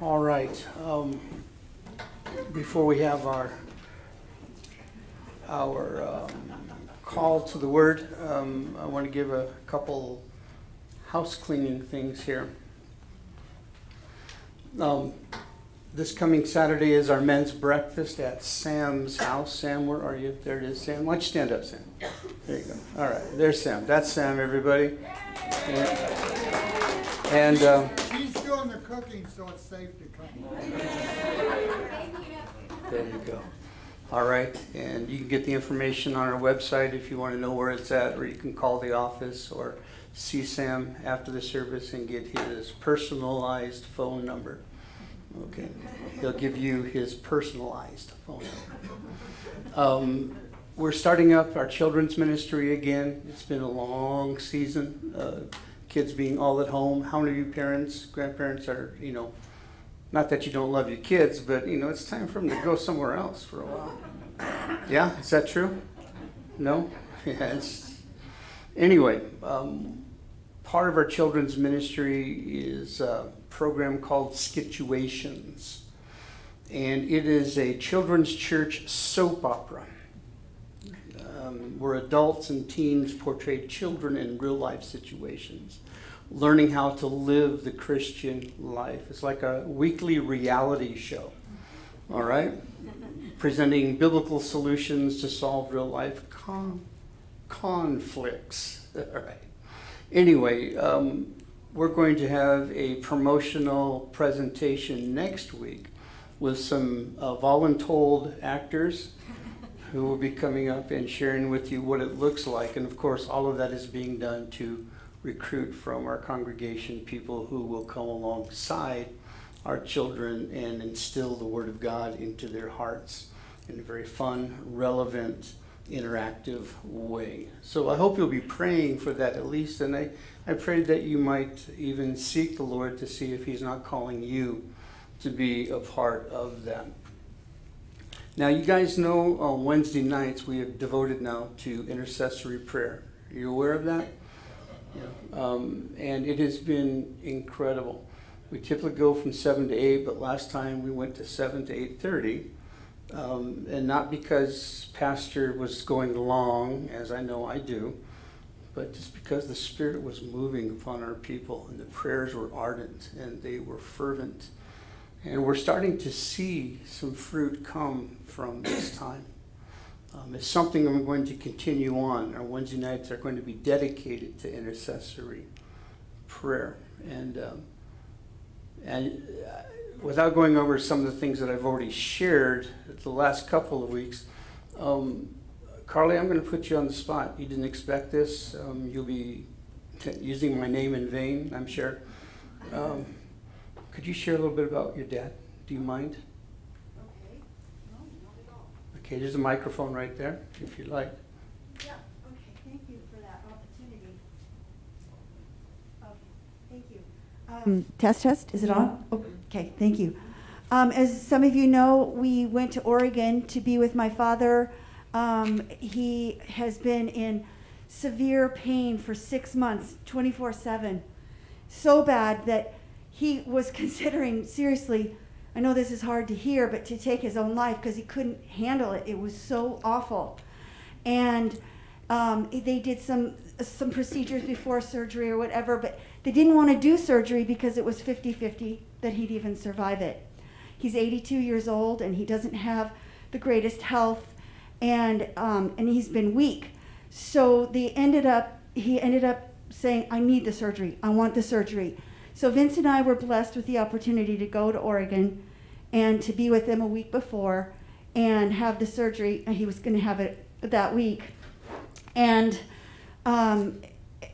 All right. Um, before we have our our um, call to the word, um, I want to give a couple house cleaning things here. Um, this coming Saturday is our men's breakfast at Sam's house. Sam, where are you? There it is, Sam. Why don't you stand up, Sam? There you go. All right, there's Sam. That's Sam, everybody. And, and uh, cooking, so it's safe to come. There you go. All right, and you can get the information on our website if you want to know where it's at, or you can call the office or see Sam after the service and get his personalized phone number. Okay, he'll give you his personalized phone number. Um, we're starting up our children's ministry again. It's been a long season. Uh, kids being all at home. How many of you parents, grandparents are, you know, not that you don't love your kids, but you know, it's time for them to go somewhere else for a while. Yeah, is that true? No? It's, anyway, um, part of our children's ministry is a program called Skituations. And it is a children's church soap opera um, where adults and teens portray children in real life situations learning how to live the Christian life. It's like a weekly reality show, all right? Presenting biblical solutions to solve real life con- conflicts, all right? Anyway, um, we're going to have a promotional presentation next week with some uh, voluntold actors who will be coming up and sharing with you what it looks like. And of course, all of that is being done to recruit from our congregation people who will come alongside our children and instill the Word of God into their hearts in a very fun, relevant, interactive way. So I hope you'll be praying for that at least, and I, I pray that you might even seek the Lord to see if He's not calling you to be a part of that. Now, you guys know on Wednesday nights we have devoted now to intercessory prayer. Are you aware of that? Yeah. Um, and it has been incredible. We typically go from seven to eight, but last time we went to seven to eight thirty, um, and not because Pastor was going long, as I know I do, but just because the Spirit was moving upon our people, and the prayers were ardent and they were fervent, and we're starting to see some fruit come from this time. Um, it's something I'm going to continue on. Our Wednesday nights are going to be dedicated to intercessory prayer. And, um, and uh, without going over some of the things that I've already shared the last couple of weeks, um, Carly, I'm going to put you on the spot. You didn't expect this. Um, you'll be using my name in vain, I'm sure. Um, could you share a little bit about your dad? Do you mind? Okay, Okay. there's a microphone right there, if you'd like. Yeah, okay, thank you for that opportunity. Okay, thank you. Um, Test, test, is it on? Okay, thank you. Um, as some of you know, we went to Oregon to be with my father. Um, he has been in severe pain for six months, 24 7. So bad that he was considering seriously I know this is hard to hear, but to take his own life because he couldn't handle it. It was so awful. And um, they did some some procedures before surgery or whatever, but they didn't want to do surgery because it was 50-50 that he'd even survive it. He's 82 years old and he doesn't have the greatest health, and um, and he's been weak. So they ended up he ended up saying, "I need the surgery. I want the surgery." So Vince and I were blessed with the opportunity to go to Oregon and to be with him a week before and have the surgery. He was going to have it that week. And um,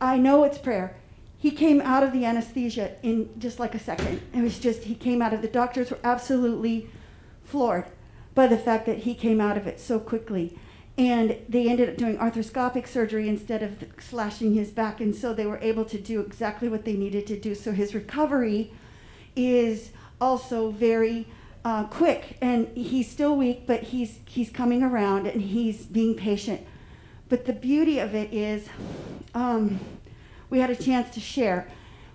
I know it's prayer. He came out of the anesthesia in just like a second. It was just, he came out of the doctors were absolutely floored by the fact that he came out of it so quickly. And they ended up doing arthroscopic surgery instead of slashing his back. And so they were able to do exactly what they needed to do. So his recovery is also very uh, quick, and he's still weak, but he's he's coming around and he's being patient. But the beauty of it is, um, we had a chance to share.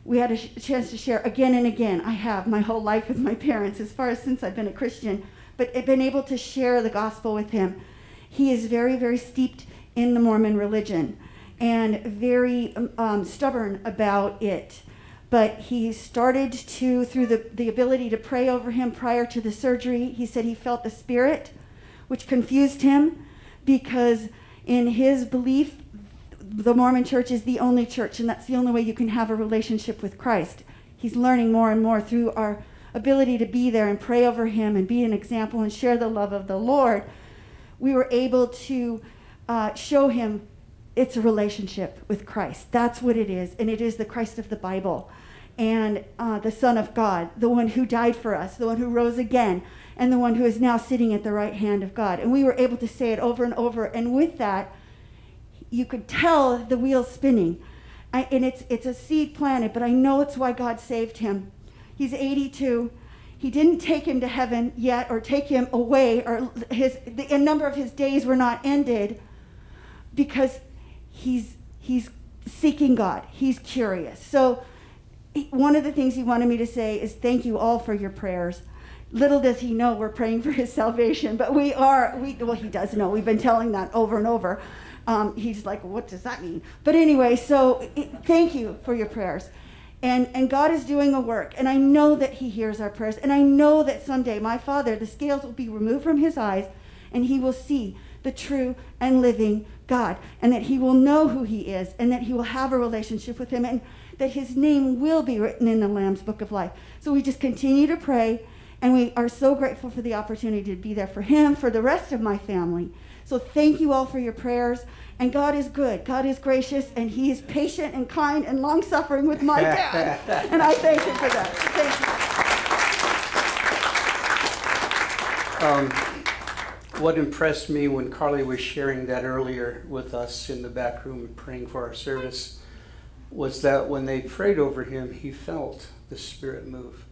we had a sh- chance to share again and again. I have my whole life with my parents, as far as since I've been a Christian, but I've been able to share the gospel with him. He is very, very steeped in the Mormon religion and very um, stubborn about it. But he started to, through the, the ability to pray over him prior to the surgery, he said he felt the spirit, which confused him because in his belief, the Mormon church is the only church, and that's the only way you can have a relationship with Christ. He's learning more and more through our ability to be there and pray over him and be an example and share the love of the Lord. We were able to uh, show him it's a relationship with Christ. That's what it is, and it is the Christ of the Bible and uh, the Son of God, the one who died for us, the one who rose again, and the one who is now sitting at the right hand of God. And we were able to say it over and over, and with that, you could tell the wheels spinning. I, and it's, it's a seed planted, but I know it's why God saved him. He's 82. He didn't take him to heaven yet or take him away, or his, the number of his days were not ended because he's, he's seeking God. He's curious. So, one of the things he wanted me to say is thank you all for your prayers. Little does he know we're praying for his salvation, but we are, we, well, he does know. We've been telling that over and over. Um, he's like, what does that mean? But anyway, so it, thank you for your prayers. And, and God is doing a work. And I know that He hears our prayers. And I know that someday my Father, the scales will be removed from His eyes and He will see the true and living God. And that He will know who He is and that He will have a relationship with Him and that His name will be written in the Lamb's Book of Life. So we just continue to pray. And we are so grateful for the opportunity to be there for Him, for the rest of my family. So thank you all for your prayers. And God is good. God is gracious, and He is patient and kind and long suffering with my dad. and I thank Him for that. Thank you. Um, what impressed me when Carly was sharing that earlier with us in the back room praying for our service was that when they prayed over him, he felt the Spirit move.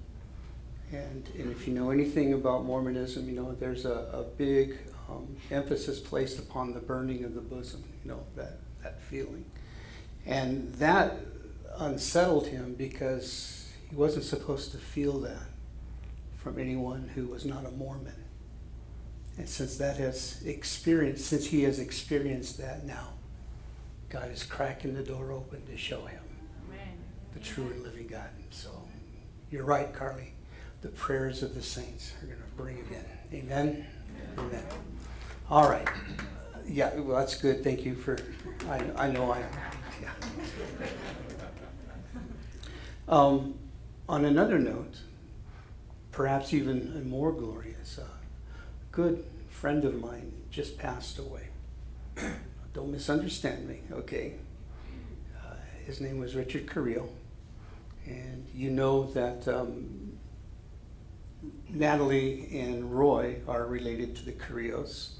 And, and if you know anything about Mormonism, you know there's a, a big um, emphasis placed upon the burning of the bosom, you know, that, that feeling. And that unsettled him because he wasn't supposed to feel that from anyone who was not a Mormon. And since that has experienced, since he has experienced that now, God is cracking the door open to show him Amen. the true and living God. And so you're right, Carly. The prayers of the saints are going to bring it in. Amen. Amen. Amen. All right. Yeah, well, that's good. Thank you for, I, I know I, yeah. Um, on another note, perhaps even a more glorious, a good friend of mine just passed away. Don't misunderstand me, okay? Uh, his name was Richard Carrillo. And you know that um, Natalie and Roy are related to the Carrillos.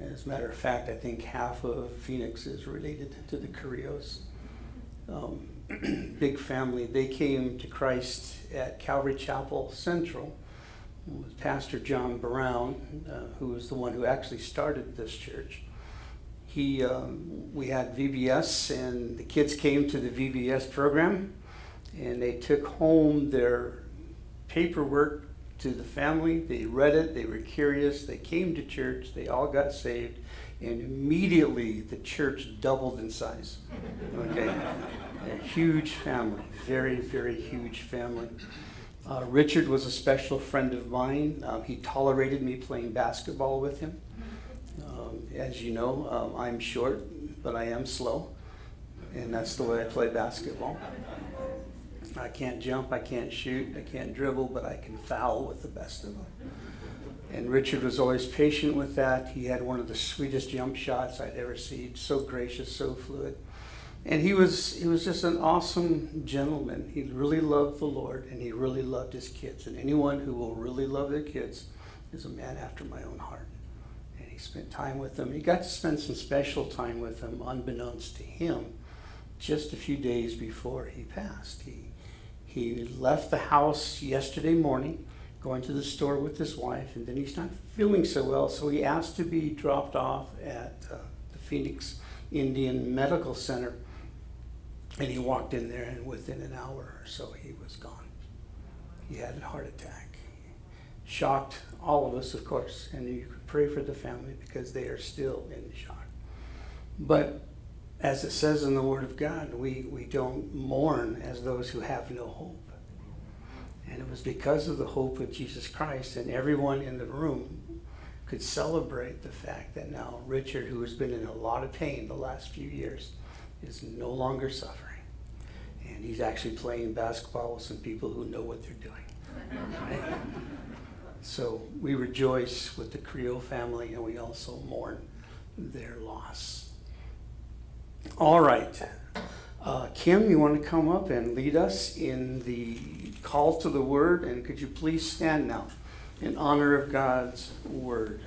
As a matter of fact, I think half of Phoenix is related to the Carrillos. Um, big family. They came to Christ at Calvary Chapel Central with Pastor John Brown, uh, who was the one who actually started this church. He, um, we had VBS, and the kids came to the VBS program, and they took home their paperwork to the family. They read it, they were curious, they came to church, they all got saved, and immediately the church doubled in size. Okay? A huge family, very, very huge family. Uh, Richard was a special friend of mine. Um, he tolerated me playing basketball with him. Um, as you know, um, I'm short, but I am slow, and that's the way I play basketball. I can't jump, I can't shoot, I can't dribble, but I can foul with the best of them. And Richard was always patient with that. He had one of the sweetest jump shots I'd ever seen. So gracious, so fluid. And he was he was just an awesome gentleman. He really loved the Lord and he really loved his kids. And anyone who will really love their kids is a man after my own heart. And he spent time with them. He got to spend some special time with them, unbeknownst to him, just a few days before he passed. He he left the house yesterday morning, going to the store with his wife, and then he's not feeling so well, so he asked to be dropped off at uh, the Phoenix Indian Medical Center. And he walked in there, and within an hour or so, he was gone. He had a heart attack. Shocked all of us, of course, and you pray for the family because they are still in shock. But as it says in the Word of God, we, we don't mourn as those who have no hope. And it was because of the hope of Jesus Christ, and everyone in the room could celebrate the fact that now Richard, who has been in a lot of pain the last few years, is no longer suffering. And he's actually playing basketball with some people who know what they're doing. Right? So we rejoice with the Carrillo family, and we also mourn their loss. All right. Uh, Kim, you want to come up and lead us in the call to the word? And could you please stand now in honor of God's word?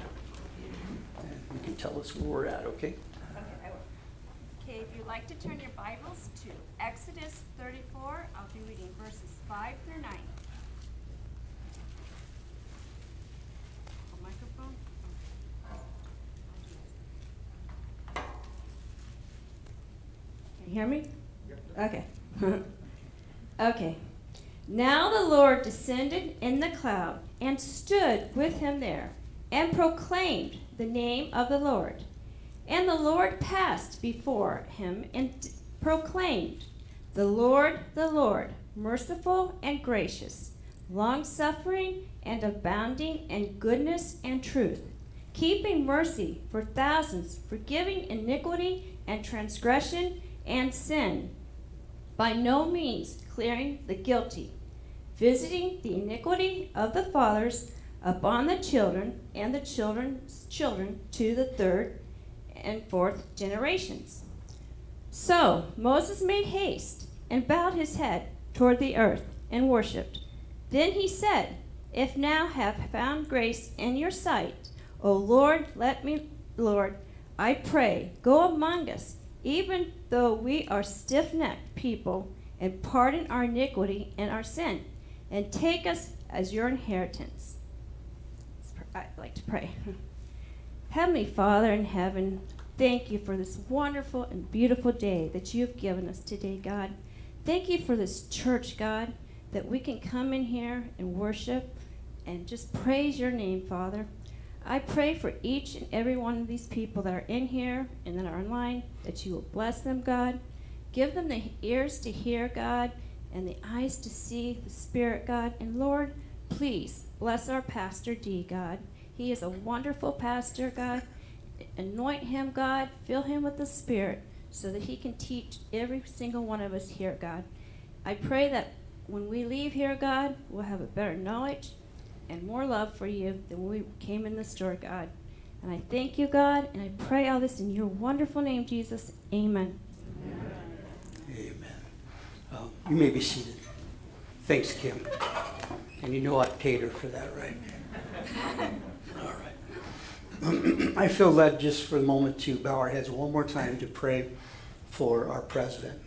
And you can tell us where we're at, okay? Okay, I will. Okay, if you'd like to turn your Bibles to Exodus 34, I'll be reading verses 5 through 9. A microphone? Can hear me? Okay. okay. Now the Lord descended in the cloud and stood with him there and proclaimed the name of the Lord. And the Lord passed before him and proclaimed, The Lord, the Lord, merciful and gracious, long suffering and abounding in goodness and truth, keeping mercy for thousands, forgiving iniquity and transgression and sin, by no means clearing the guilty, visiting the iniquity of the fathers upon the children and the children's children to the third and fourth generations. So Moses made haste and bowed his head toward the earth and worshipped. Then he said, If now have found grace in your sight, O Lord, let me, Lord, I pray, go among us, even though we are stiff necked people, and pardon our iniquity and our sin, and take us as your inheritance. I'd like to pray. Heavenly Father in heaven, thank you for this wonderful and beautiful day that you've given us today, God. Thank you for this church, God, that we can come in here and worship and just praise your name, Father. I pray for each and every one of these people that are in here and that are online that you will bless them, God. Give them the ears to hear, God, and the eyes to see the Spirit, God. And Lord, please bless our Pastor D, God. He is a wonderful pastor, God. Anoint him, God. Fill him with the Spirit so that he can teach every single one of us here, God. I pray that when we leave here, God, we'll have a better knowledge and more love for you than when we came in the store, God. And I thank you, God, and I pray all this in your wonderful name, Jesus. Amen. Amen. Um, you may be seated. Thanks, Kim. And you know I paid her for that, right? All right. I feel led just for a moment to bow our heads one more time to pray for our president.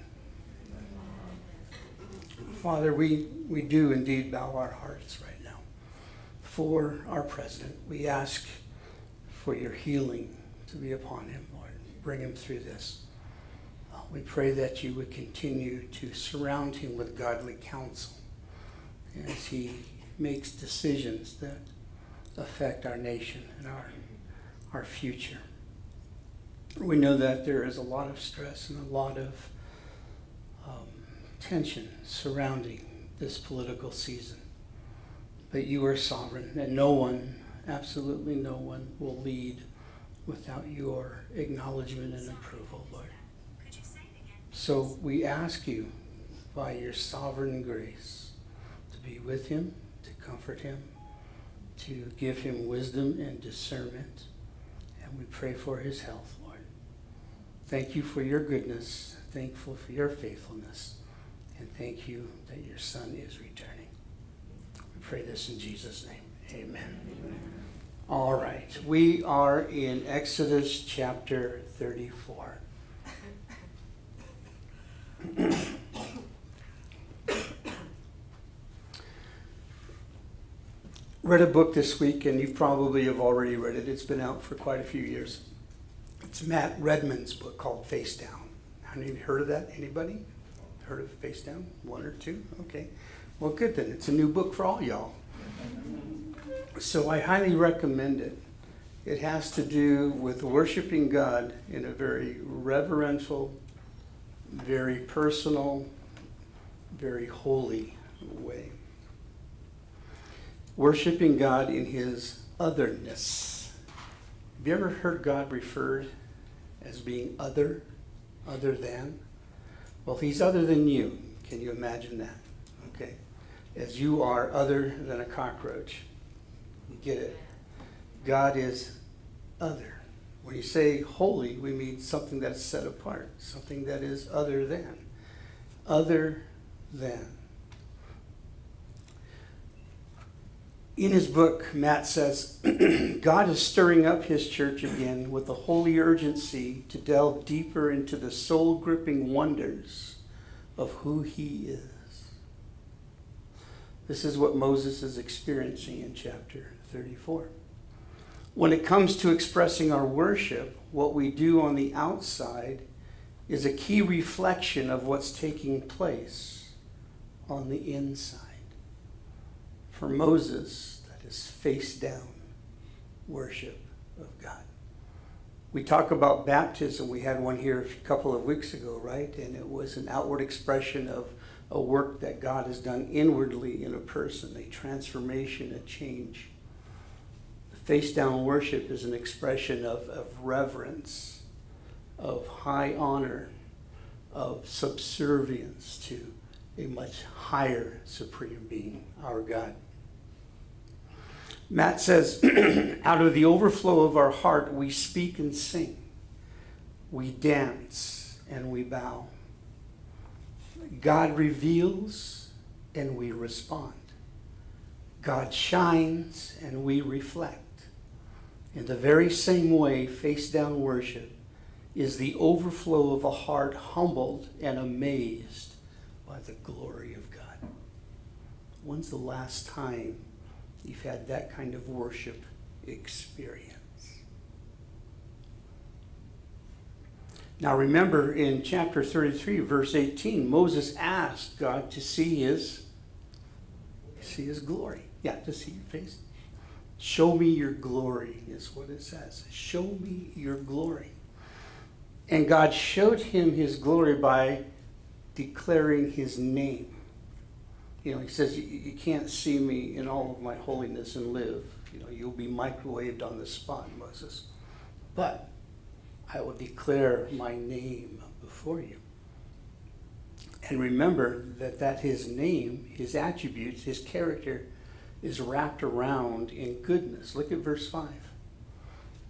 Father, we, we do indeed bow our hearts for our president. We ask for your healing to be upon him, Lord. Bring him through this. Uh, We pray that you would continue to surround him with godly counsel as he makes decisions that affect our nation and our, our future. We know that there is a lot of stress and a lot of um, tension surrounding this political season. But you are sovereign, and no one, absolutely no one, will lead without your acknowledgement and approval, Lord. So we ask you, by your sovereign grace, to be with him, to comfort him, to give him wisdom and discernment. And we pray for his health, Lord. Thank you for your goodness, thankful for your faithfulness, and thank you that your son is returning. Pray this in Jesus' name. Amen. All right, we are in Exodus chapter 34. read a book this week, and you probably have already read it. It's been out for quite a few years. It's Matt Redman's book called Face Down. Have you heard of that? Anybody? Heard of Face Down? One or two? Okay. Well, good then. It's a new book for all y'all. So I highly recommend it. It has to do with worshiping God in a very reverential, very personal, very holy way. Worshiping God in His otherness. Have you ever heard God referred as being other, other than? Well, He's other than you. Can you imagine that? As you are other than a cockroach. You get it? God is other. When you say holy, we mean something that's set apart, something that is other than. Other than. In his book, Matt says, God is stirring up his church again with a holy urgency to delve deeper into the soul gripping wonders of who he is. This is what Moses is experiencing in chapter 34. When it comes to expressing our worship, what we do on the outside is a key reflection of what's taking place on the inside. For Moses, that is face down worship of God. We talk about baptism. We had one here a couple of weeks ago, right? And it was an outward expression of a work that God has done inwardly in a person, a transformation, a change. Face down worship is an expression of, of reverence, of high honor, of subservience to a much higher supreme being, our God. Matt says, out of the overflow of our heart, we speak and sing, we dance and we bow. God reveals and we respond. God shines and we reflect. In the very same way, face down worship is the overflow of a heart humbled and amazed by the glory of God. When's the last time you've had that kind of worship experience? Now remember in chapter 33, verse 18, Moses asked God to see his see his glory. Yeah, to see your face. Show me your glory, is what it says. Show me your glory. And God showed him his glory by declaring his name. You know, he says, You can't see me in all of my holiness and live. You know, you'll be microwaved on the spot, Moses. But I will declare my name before you. And remember that, that his name, his attributes, his character, is wrapped around in goodness. Look at verse 5.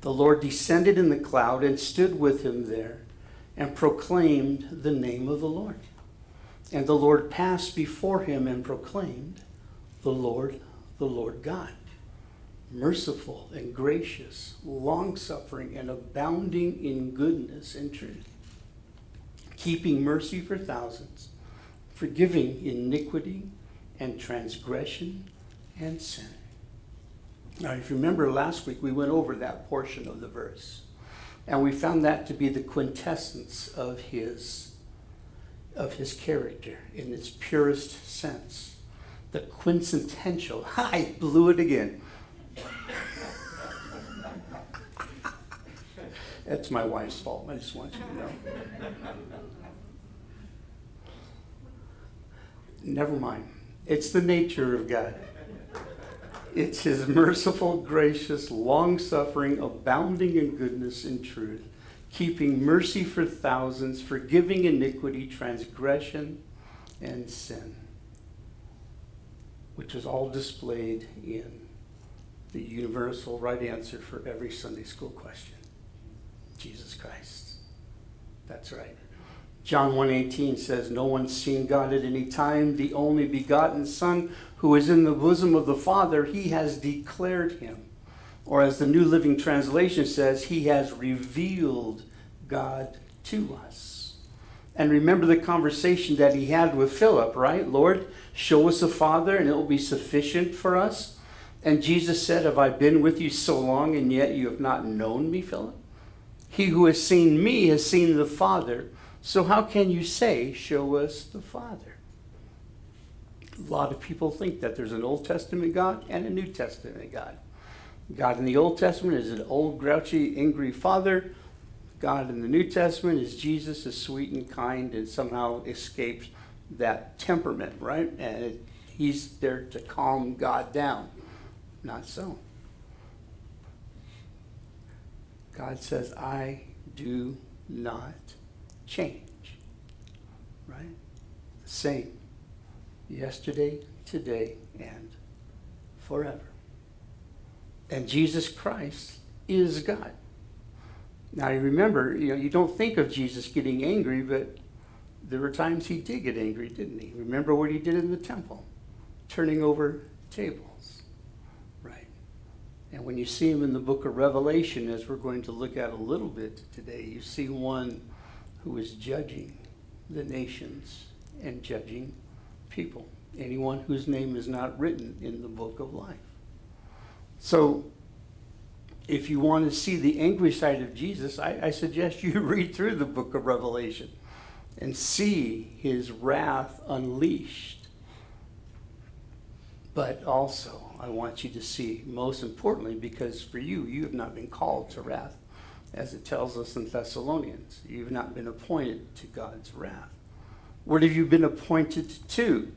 The Lord descended in the cloud and stood with him there and proclaimed the name of the Lord. And the Lord passed before him and proclaimed, The Lord, the Lord God, merciful and gracious, long suffering and abounding in goodness and truth, keeping mercy for thousands, forgiving iniquity and transgression and sin. Now, if you remember last week, we went over that portion of the verse, and we found that to be the quintessence of his, of his character in its purest sense. The quintessential. I blew it again. That's my wife's fault. I just want you to know. Never mind. It's the nature of God. It's his merciful, gracious, long suffering, abounding in goodness and truth, keeping mercy for thousands, forgiving iniquity, transgression, and sin, which is all displayed in the universal right answer for every Sunday school question Jesus Christ. That's right. John 1:18 says, "No one's seen God at any time. The only begotten Son, who is in the bosom of the Father, he has declared him." Or as the New Living Translation says, he has revealed God to us. And remember the conversation that he had with Philip, right? Lord, show us the Father and it will be sufficient for us. And Jesus said, Have I been with you so long and yet you have not known me, Philip? He who has seen me has seen the Father. So how can you say, Show us the Father? A lot of people think that there's an Old Testament God and a New Testament God. God in the Old Testament is an old, grouchy, angry father. God in the New Testament is Jesus, is sweet and kind, and somehow escapes that temperament, right? And it, he's there to calm God down. Not so. God says, I do not change. Right? The same. Yesterday, today, and forever. And Jesus Christ is God. Now you remember, you know, you don't think of Jesus getting angry, but there were times he did get angry, didn't he? Remember what he did in the temple, turning over tables. Right. And when you see him in the book of Revelation, as we're going to look at a little bit today, you see one who is judging the nations and judging people. Anyone whose name is not written in the book of life. So, if you want to see the angry side of Jesus, I, I, suggest you read through the book of Revelation and see his wrath unleashed. But also, I want you to see, most importantly, because for you, you have not been called to wrath, as it tells us in Thessalonians. You've not been appointed to God's wrath. What have you been appointed to?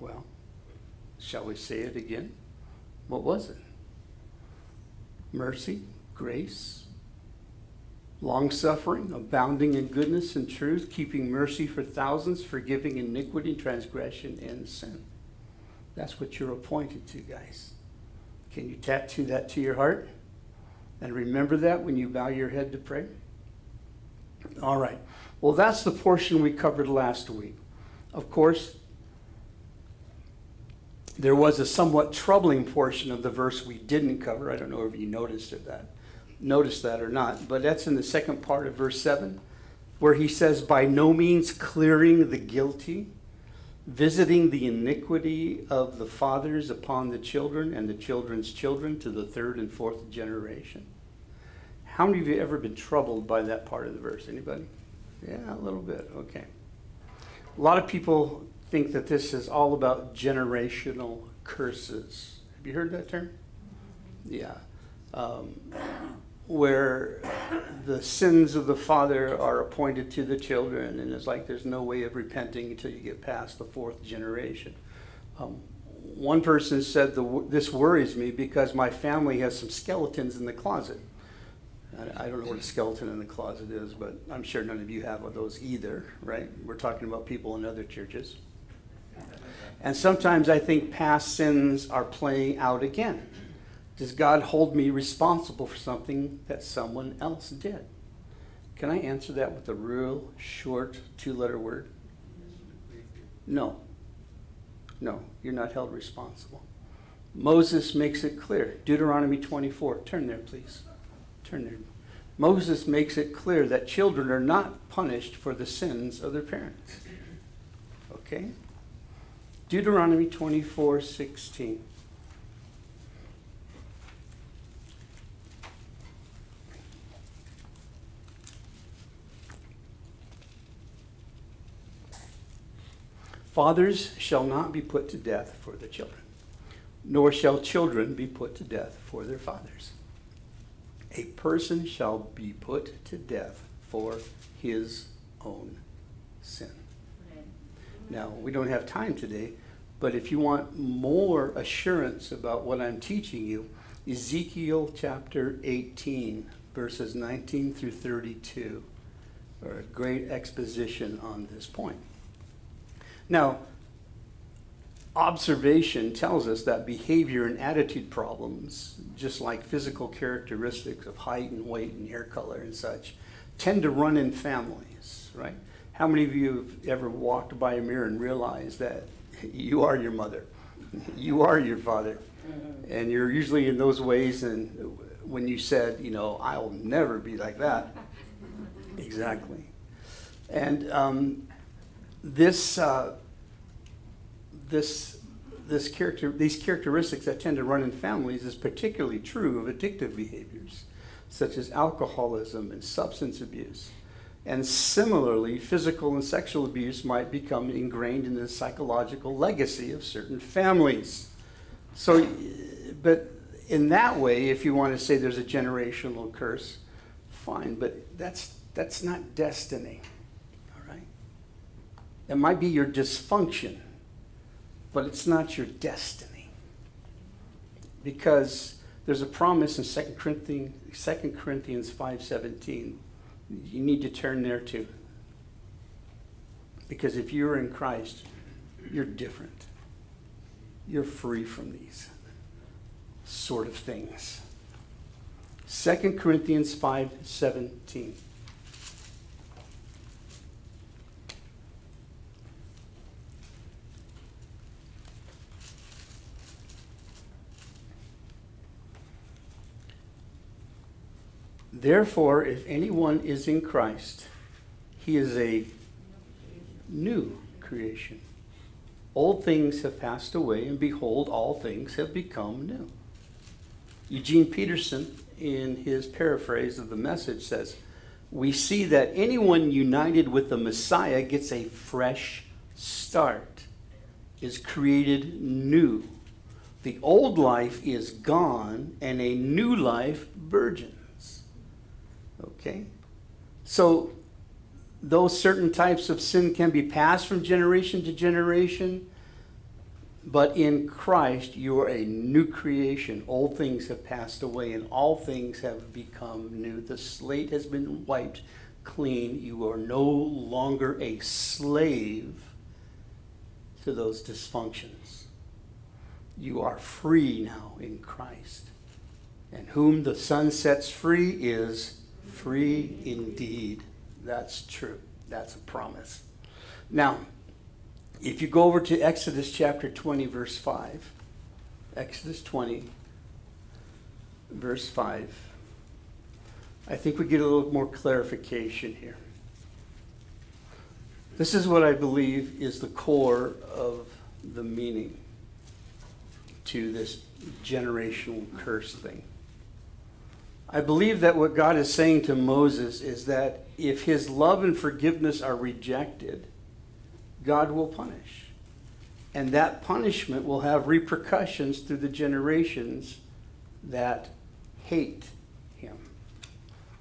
Well, shall we say it again? What was it? mercy, grace, long suffering, abounding in goodness and truth, keeping mercy for thousands, forgiving iniquity, transgression, and sin. That's what you're appointed to, guys. Can you tattoo that to your heart? And remember that when you bow your head to pray? All right. Well, that's the portion we covered last week. Of course, there was a somewhat troubling portion of the verse we didn't cover. I don't know if you noticed it, that noticed that or not, but that's in the second part of verse 7 where he says by no means clearing the guilty, visiting the iniquity of the fathers upon the children and the children's children to the third and fourth generation. How many of you ever been troubled by that part of the verse? Anybody? Yeah, a little bit. Okay. A lot of people think that this is all about generational curses. Have you heard that term? Yeah. Um, where the sins of the father are appointed to the children, and it's like there's no way of repenting until you get past the fourth generation. Um, one person said, the, This worries me because my family has some skeletons in the closet. I, I don't know what a skeleton in the closet is, but I'm sure none of you have those either, right? We're talking about people in other churches. And sometimes I think past sins are playing out again. Does God hold me responsible for something that someone else did? Can I answer that with a real short two letter word? No. No, you're not held responsible. Moses makes it clear. Deuteronomy 24. Turn there, please. Turn there. Moses makes it clear that children are not punished for the sins of their parents. Okay? Deuteronomy 24 16. Fathers shall not be put to death for their children, nor shall children be put to death for their fathers. A person shall be put to death for his own sin. Now, we don't have time today but if you want more assurance about what I'm teaching you, Ezekiel chapter 18, verses 19 through 32 are a great exposition on this point. Now, observation tells us that behavior and attitude problems, just like physical characteristics of height and weight and hair color and such, tend to run in families, right? How many of you have ever walked by a mirror and realized that you are your mother. You are your father. Mm-hmm. And you're usually in those ways. And when you said, you know, I'll never be like that. exactly. And um, this, uh, this, this character, these characteristics that tend to run in families is particularly true of addictive behaviors, such as alcoholism and substance abuse. And similarly, physical and sexual abuse might become ingrained in the psychological legacy of certain families. So, but in that way, if you want to say there's a generational curse, fine, but that's, that's not destiny? It might be your dysfunction, but it's not your destiny. Because there's a promise in 2 Corinthians, 2 Corinthians 5.17. You need to turn there too. Because if you're in Christ, you're different. You're free from these sort of things. 2 Corinthians 5:17. Therefore, if anyone is in Christ, he is a new creation. Old things have passed away, and behold, all things have become new. Eugene Peterson, in his paraphrase of the message, says, We see that anyone united with the Messiah gets a fresh start, is created new. The old life is gone, and a new life burgeons. Okay? So, though certain types of sin can be passed from generation to generation, but in Christ, you are a new creation. Old things have passed away, and all things have become new. The slate has been wiped clean. You are no longer a slave to those dysfunctions. You are free now in Christ. And whom the Son sets free is free indeed. That's true. That's a promise. Now, if you go over to Exodus chapter 20, verse 5, Exodus 20, verse 5, I think we get a little more clarification here. This is what I believe is the core of the meaning to this generational curse thing. I believe that what God is saying to Moses is that if his love and forgiveness are rejected, God will punish. And that punishment will have repercussions through the generations that hate him.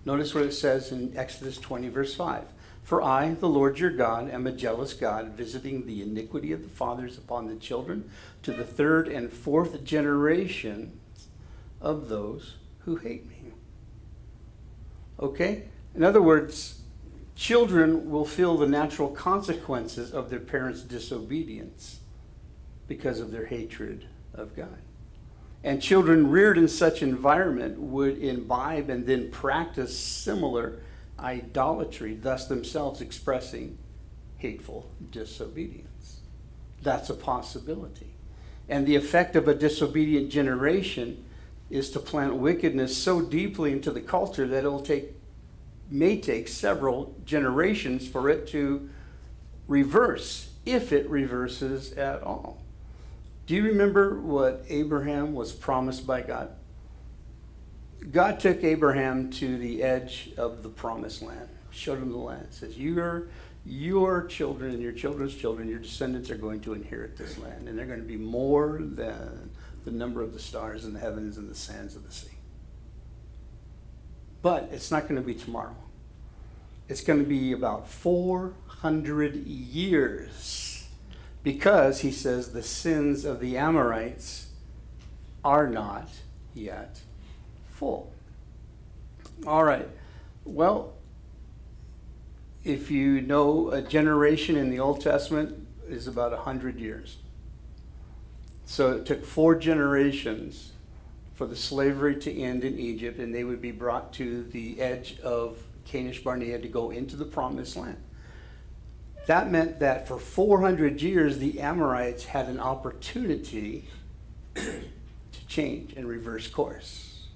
Notice what it says in Exodus 20, verse 5. For I, the Lord your God, am a jealous God, visiting the iniquity of the fathers upon the children to the third and fourth generation of those who hate me. Okay? In other words, children will feel the natural consequences of their parents' disobedience because of their hatred of God. And children reared in such environment would imbibe and then practice similar idolatry, thus themselves expressing hateful disobedience. That's a possibility. And the effect of a disobedient generation is to plant wickedness so deeply into the culture that it'll take may take several generations for it to reverse, if it reverses at all. Do you remember what Abraham was promised by God? God took Abraham to the edge of the promised land, showed him the land. Says, Your, your children and your children's children, your descendants are going to inherit this land, and they're going to be more than the number of the stars in the heavens and the sands of the sea. But it's not going to be tomorrow. It's going to be about 400 years because he says the sins of the Amorites are not yet full. All right. Well, if you know a generation in the Old Testament is about 100 years. So it took four generations for the slavery to end in Egypt, and they would be brought to the edge of Kadesh Barnea to go into the promised land. That meant that for 400 years, the Amorites had an opportunity to change and reverse course.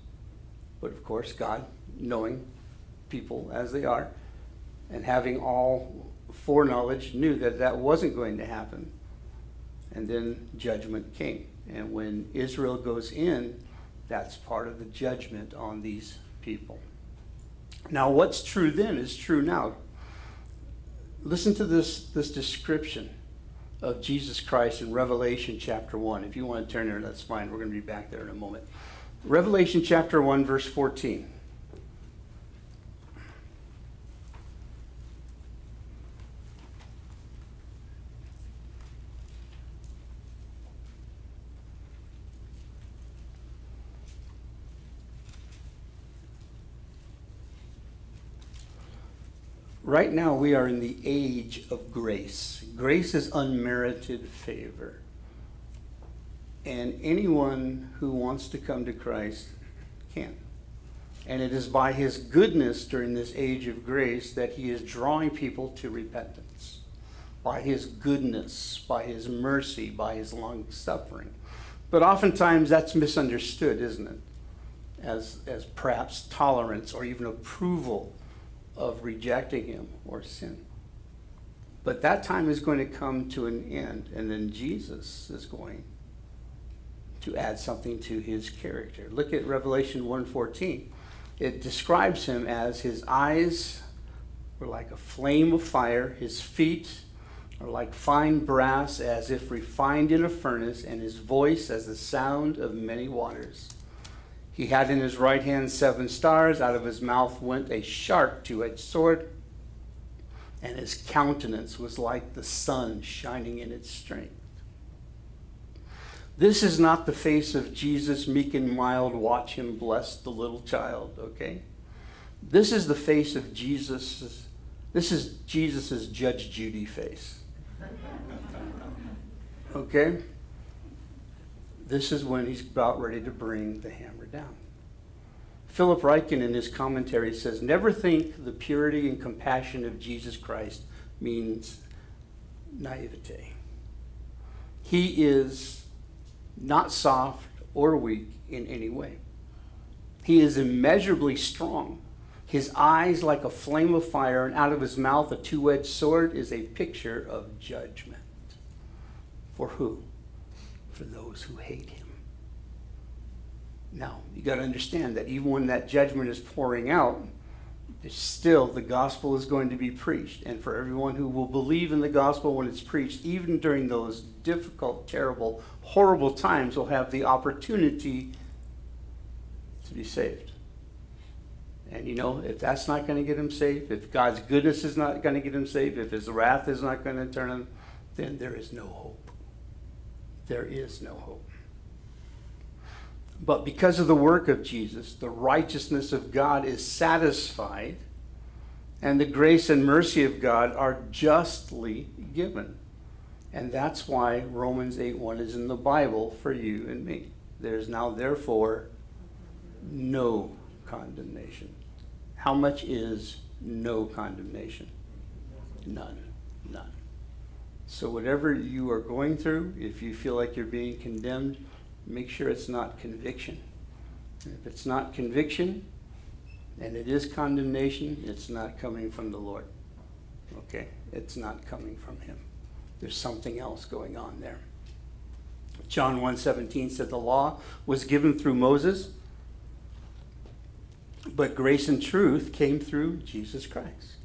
But of course, God, knowing people as they are, and having all foreknowledge, knew that that wasn't going to happen. And then judgment came. And when Israel goes in, that's part of the judgment on these people. Now, what's true then is true now. listen to this, this description of Jesus Christ in Revelation chapter 1. If you want to turn there, that's fine. We're going to be back there in a moment. Revelation chapter 1, verse 14. Right now, we are in the age of grace. Grace is unmerited favor. And anyone who wants to come to Christ can. And it is by his goodness during this age of grace that he is drawing people to repentance. By his goodness, by his mercy, by his long suffering. But oftentimes that's misunderstood, isn't it? As, as perhaps tolerance or even approval of rejecting him or sin. But that time is going to come to an end, and then Jesus is going to add something to his character. Look at Revelation 1:14. It describes him as his eyes were like a flame of fire, his feet are like fine brass as if refined in a furnace, and his voice as the sound of many waters. He had in his right hand seven stars. Out of his mouth went a sharp two edged sword, and his countenance was like the sun shining in its strength. This is not the face of Jesus, meek and mild. Watch him bless the little child, okay? This is the face of Jesus. This is Jesus' Judge Judy face. Okay? This is when he's about ready to bring the hammer. Philip Ryken in his commentary says, Never think the purity and compassion of Jesus Christ means naivete. He is not soft or weak in any way. He is immeasurably strong. His eyes like a flame of fire, and out of his mouth a two edged sword is a picture of judgment. For who? for those who hate him. Now, you got to understand that even when that judgment is pouring out, still the gospel is going to be preached. And for everyone who will believe in the gospel when it's preached, even during those difficult, terrible, horrible times, will have the opportunity to be saved. And you know, if that's not going to get him saved, if God's goodness is not going to get him saved, if his wrath is not going to turn him, then there is no hope there is no hope. But because of the work of Jesus, the righteousness of God is satisfied, and the grace and mercy of God are justly given. And that's why Romans 8 1 is in the Bible for you and me. There's now, therefore, no condemnation. How much is no condemnation? None. None. So, whatever you are going through, if you feel like you're being condemned, make sure it's not conviction. If it's not conviction and it is condemnation, it's not coming from the Lord. Okay? It's not coming from Him. There's something else going on there. John 1:17 said the law was given through Moses, but grace and truth came through Jesus Christ.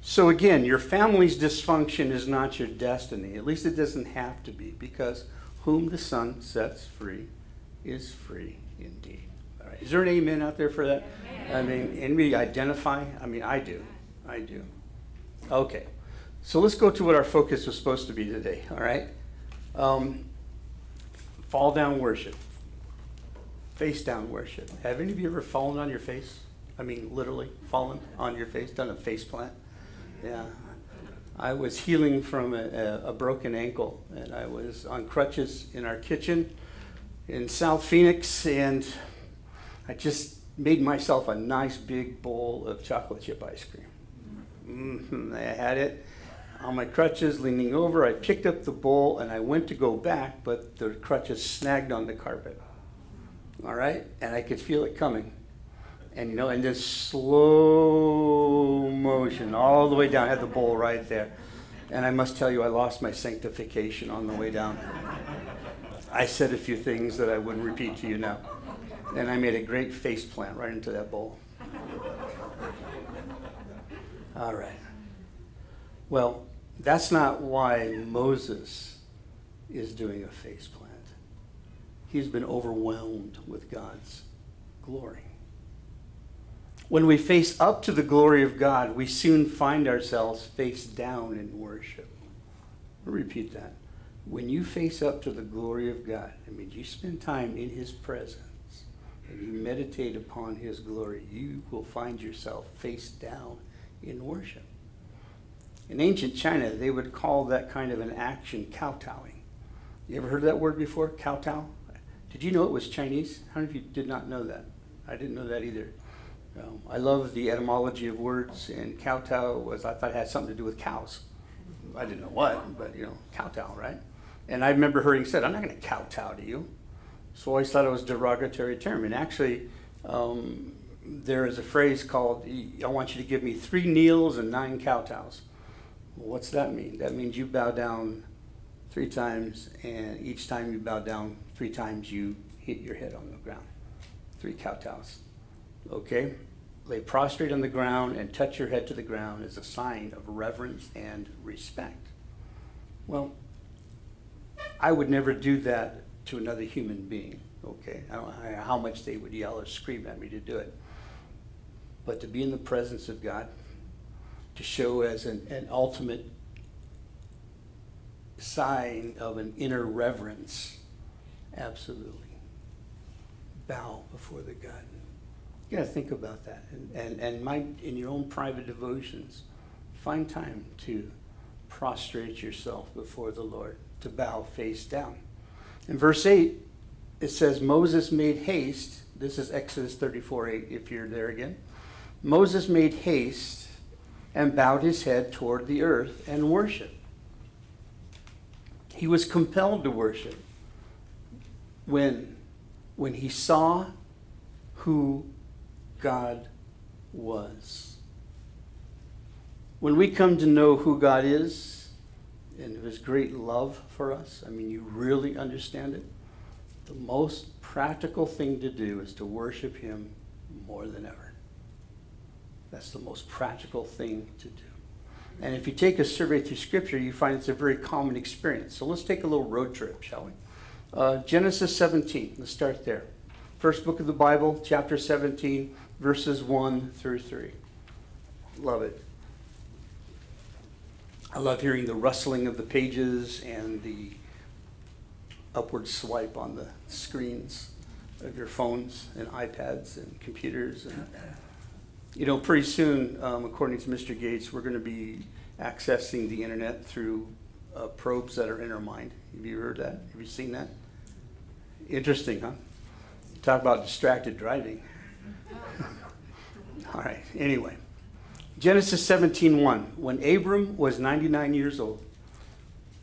So again, your family's dysfunction is not your destiny. At least it doesn't have to be, because whom the Son sets free is free indeed. All right. Is there an amen out there for that? Amen. I mean, and we identify? I mean, I do. I do. Okay. So let's go to what our focus was supposed to be today, all right? Um, fall down worship. Face down worship. Have any of you ever fallen on your face? I mean, literally fallen on your face, done a face plant? Yeah. I was healing from a, a, broken ankle, and I was on crutches in our kitchen in South Phoenix, and I just made myself a nice big bowl of chocolate chip ice cream. Mm-hmm. I had it on my crutches, leaning over. I picked up the bowl and I went to go back, but the crutches snagged on the carpet. All right? And I could feel it coming and you know, and just slow motion all the way down. I had the bowl right there. And I must tell you, I lost my sanctification on the way down. I said a few things that I wouldn't repeat to you now. And I made a great face plant right into that bowl. All right. Well, that's not why Moses is doing a face plant. He's been overwhelmed with God's glory. When we face up to the glory of God, we soon find ourselves face down in worship. I'll repeat that. When you face up to the glory of God, I mean, you spend time in His presence and you meditate upon His glory, you will find yourself face down in worship. In ancient China, they would call that kind of an action kowtowing. You ever heard that word before? Kowtow? Did you know it was Chinese? How many of you did not know that? I didn't know that either. Um, I love the etymology of words, and kowtow was, I thought it had something to do with cows. I didn't know what, but you know, kowtow, right? And I remember hearing said, I'm not going to kowtow to you. So I always thought it was a derogatory term. And actually, um, there is a phrase called, I want you to give me three kneels and nine kowtows. Well, what's that mean? That means you bow down three times, and each time you bow down three times, you hit your head on the ground. Three kowtows. Okay? Lay prostrate on the ground and touch your head to the ground as a sign of reverence and respect. Well, I would never do that to another human being, okay? I don't know how much they would yell or scream at me to do it. But to be in the presence of God, to show as an, an ultimate sign of an inner reverence, absolutely. Bow before the God. You gotta think about that. And, and, and my, in your own private devotions, find time to prostrate yourself before the Lord, to bow face down. In verse 8, it says, Moses made haste. This is Exodus 34 8, if you're there again. Moses made haste and bowed his head toward the earth and worshiped. He was compelled to worship when, when he saw who God was. When we come to know who God is and his great love for us, I mean, you really understand it, the most practical thing to do is to worship him more than ever. That's the most practical thing to do. And if you take a survey through Scripture, you find it's a very common experience. So let's take a little road trip, shall we? Uh, Genesis 17, let's start there. First book of the Bible, chapter 17, verses 1 through 3. Love it. I love hearing the rustling of the pages and the upward swipe on the screens of your phones and iPads and computers. And, you know, pretty soon, um, according to Mr. Gates, we're going to be accessing the internet through uh, probes that are in our mind. Have you heard that? Have you seen that? Interesting, huh? Talk about distracted driving. All right, anyway. Genesis 17:1. When Abram was 99 years old,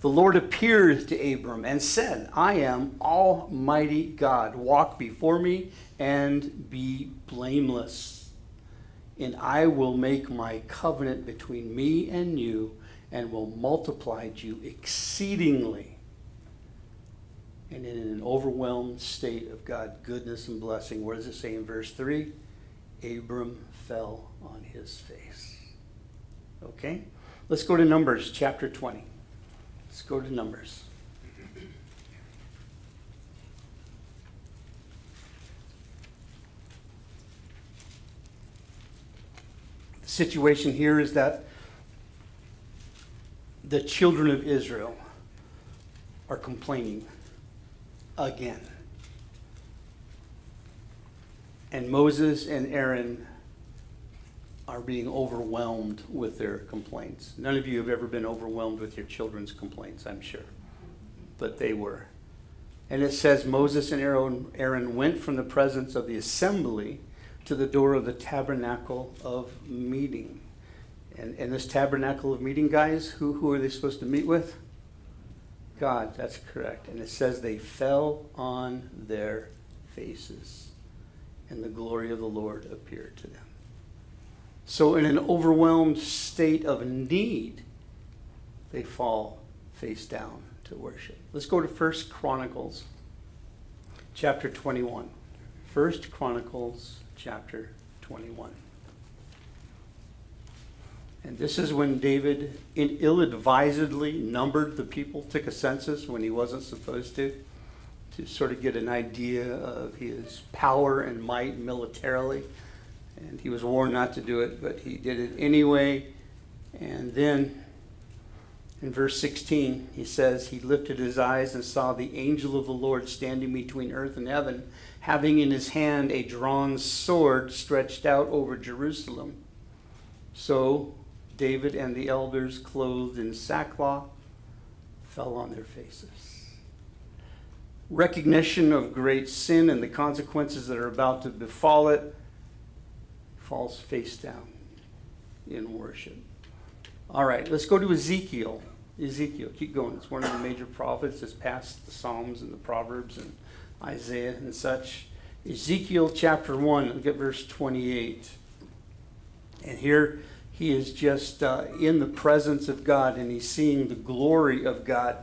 the Lord appeared to Abram and said, I am Almighty God. Walk before me and be blameless. And I will make my covenant between me and you and will multiply you exceedingly. And in an overwhelmed state of God goodness and blessing, what does it say in verse 3? Abram fell on his face. Okay? Let's go to Numbers chapter 20. Let's go to Numbers. The situation here is that the children of Israel are complaining again. And Moses and Aaron are being overwhelmed with their complaints. None of you have ever been overwhelmed with your children's complaints, I'm sure. But they were. And it says Moses and Aaron, went from the presence of the assembly to the door of the tabernacle of meeting. And, and this tabernacle of meeting, guys, who, who are they supposed to meet with? God, that's correct. And it says they fell on their faces, and the glory of the Lord appeared to them. So, in an overwhelmed state of need, they fall face down to worship. Let's go to First Chronicles chapter 21. First Chronicles chapter 21. And this is when David ill advisedly numbered the people, took a census when he wasn't supposed to, to sort of get an idea of his power and might militarily. And he was warned not to do it, but he did it anyway. And then in verse 16, he says, He lifted his eyes and saw the angel of the Lord standing between earth and heaven, having in his hand a drawn sword stretched out over Jerusalem. So David and the elders, clothed in sackcloth, fell on their faces. Recognition of great sin and the consequences that are about to befall it falls face down in worship. All right, let's go to Ezekiel. Ezekiel, keep going. It's one of the major prophets. It's past the Psalms and the Proverbs and Isaiah and such. Ezekiel chapter 1, look at verse 28. And here he is just uh, in the presence of God and he's seeing the glory of God.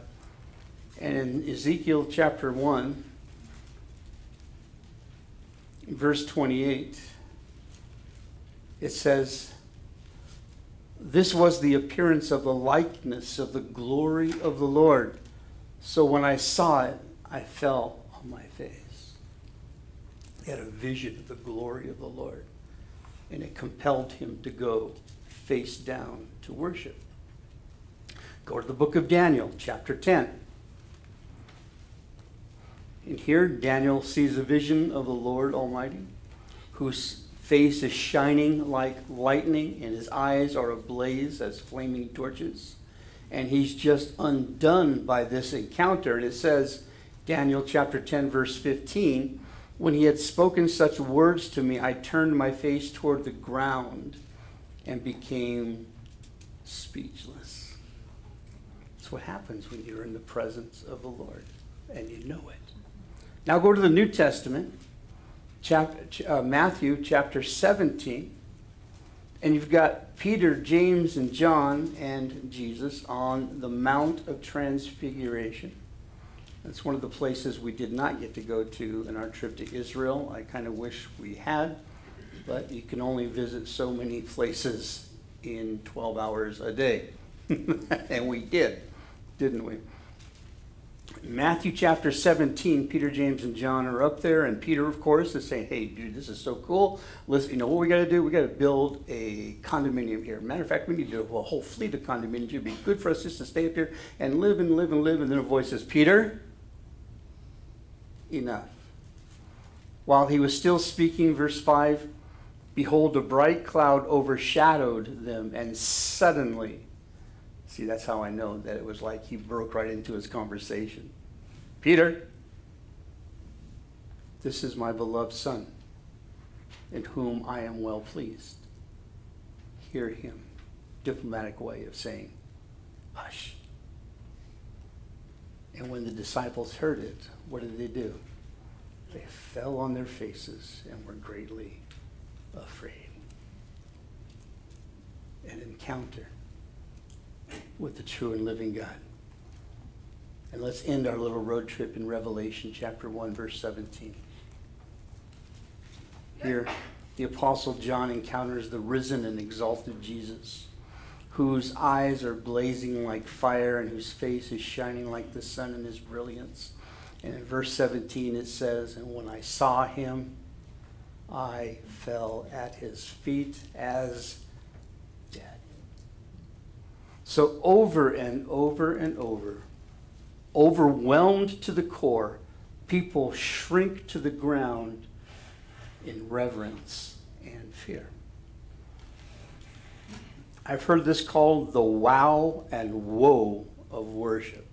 And in Ezekiel chapter 1, verse 28, it says, This was the appearance of the likeness of the glory of the Lord. So when I saw it, I fell on my face. He had a vision of the glory of the Lord, and it compelled him to go face down to worship. Go to the book of Daniel, chapter 10. And here, Daniel sees a vision of the Lord Almighty, whose face is shining like lightning, and his eyes are ablaze as flaming torches. And he's just undone by this encounter. And it says, Daniel chapter 10, verse 15, when he had spoken such words to me, I turned my face toward the ground and became speechless. That's what happens when you're in the presence of the Lord and you know it. Now go to the New Testament, chapter, uh, Matthew chapter 17, and you've got Peter, James, and John and Jesus on the Mount of Transfiguration. That's one of the places we did not get to go to in our trip to Israel. I kind of wish we had but you can only visit so many places in 12 hours a day. and we did, didn't we? Matthew chapter 17, Peter, James, and John are up there, and Peter, of course, is saying, Hey, dude, this is so cool. Listen, you know what we got to do? We got to build a condominium here. Matter of fact, we need to do a whole fleet of condominiums. It'd be good for us just to stay up here and live and live and live. And then a voice says, Peter, enough. While he was still speaking, verse 5, Behold, a bright cloud overshadowed them, and suddenly, see, that's how I know that it was like he broke right into his conversation. Peter, this is my beloved Son, in whom I am well pleased. Hear him. Diplomatic way of saying, hush. And when the disciples heard it, what did they do? They fell on their faces and were greatly afraid. An encounter with the true and living God. And let's end our little road trip in Revelation chapter 1, verse 17. Here, the Apostle John encounters the risen and exalted Jesus, whose eyes are blazing like fire and whose face is shining like the sun in his brilliance. And in verse 17 it says, And when I saw him, I fell at his feet as dead. So, over and over and over, overwhelmed to the core, people shrink to the ground in reverence and fear. I've heard this called the wow and woe of worship.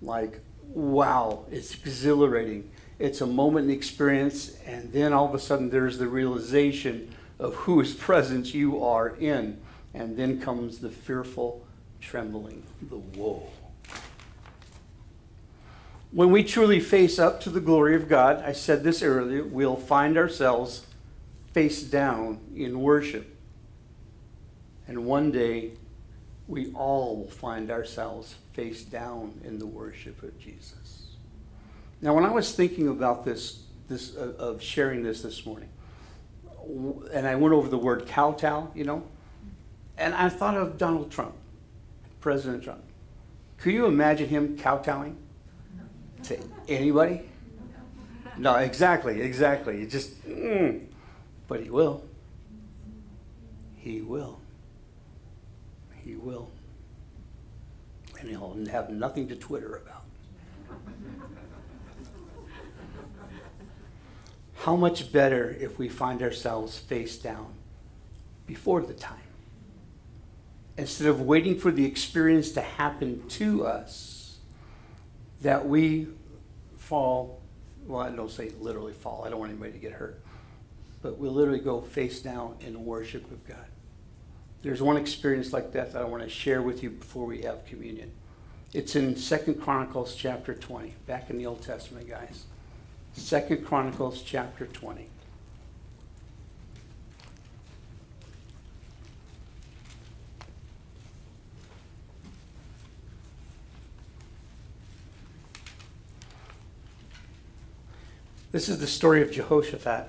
Like, wow, it's exhilarating it's a moment in experience, and then all of a sudden there's the realization of whose presence you are in. And then comes the fearful trembling, the woe. When we truly face up to the glory of God, I said this earlier, we'll find ourselves face down in worship. And one day, we all will find ourselves face down in the worship of Jesus. Now, when I was thinking about this, this uh, of sharing this this morning, and I went over the word kowtow, you know, And I thought of Donald Trump, President Trump. Could you imagine him kowtowing to anybody? No, exactly, exactly. It just, mm. but he will. He will. He will. And he'll have nothing to Twitter about. How much better if we find ourselves face down before the time? Instead of waiting for the experience to happen to us, that we fall, well, I don't say literally fall, I don't want anybody to get hurt, but we literally go face down in worship of God. There's one experience like that that I want to share with you before we have communion. It's in Second Chronicles chapter 20, back in the Old Testament, guys. Second Chronicles chapter 20. This is the story of Jehoshaphat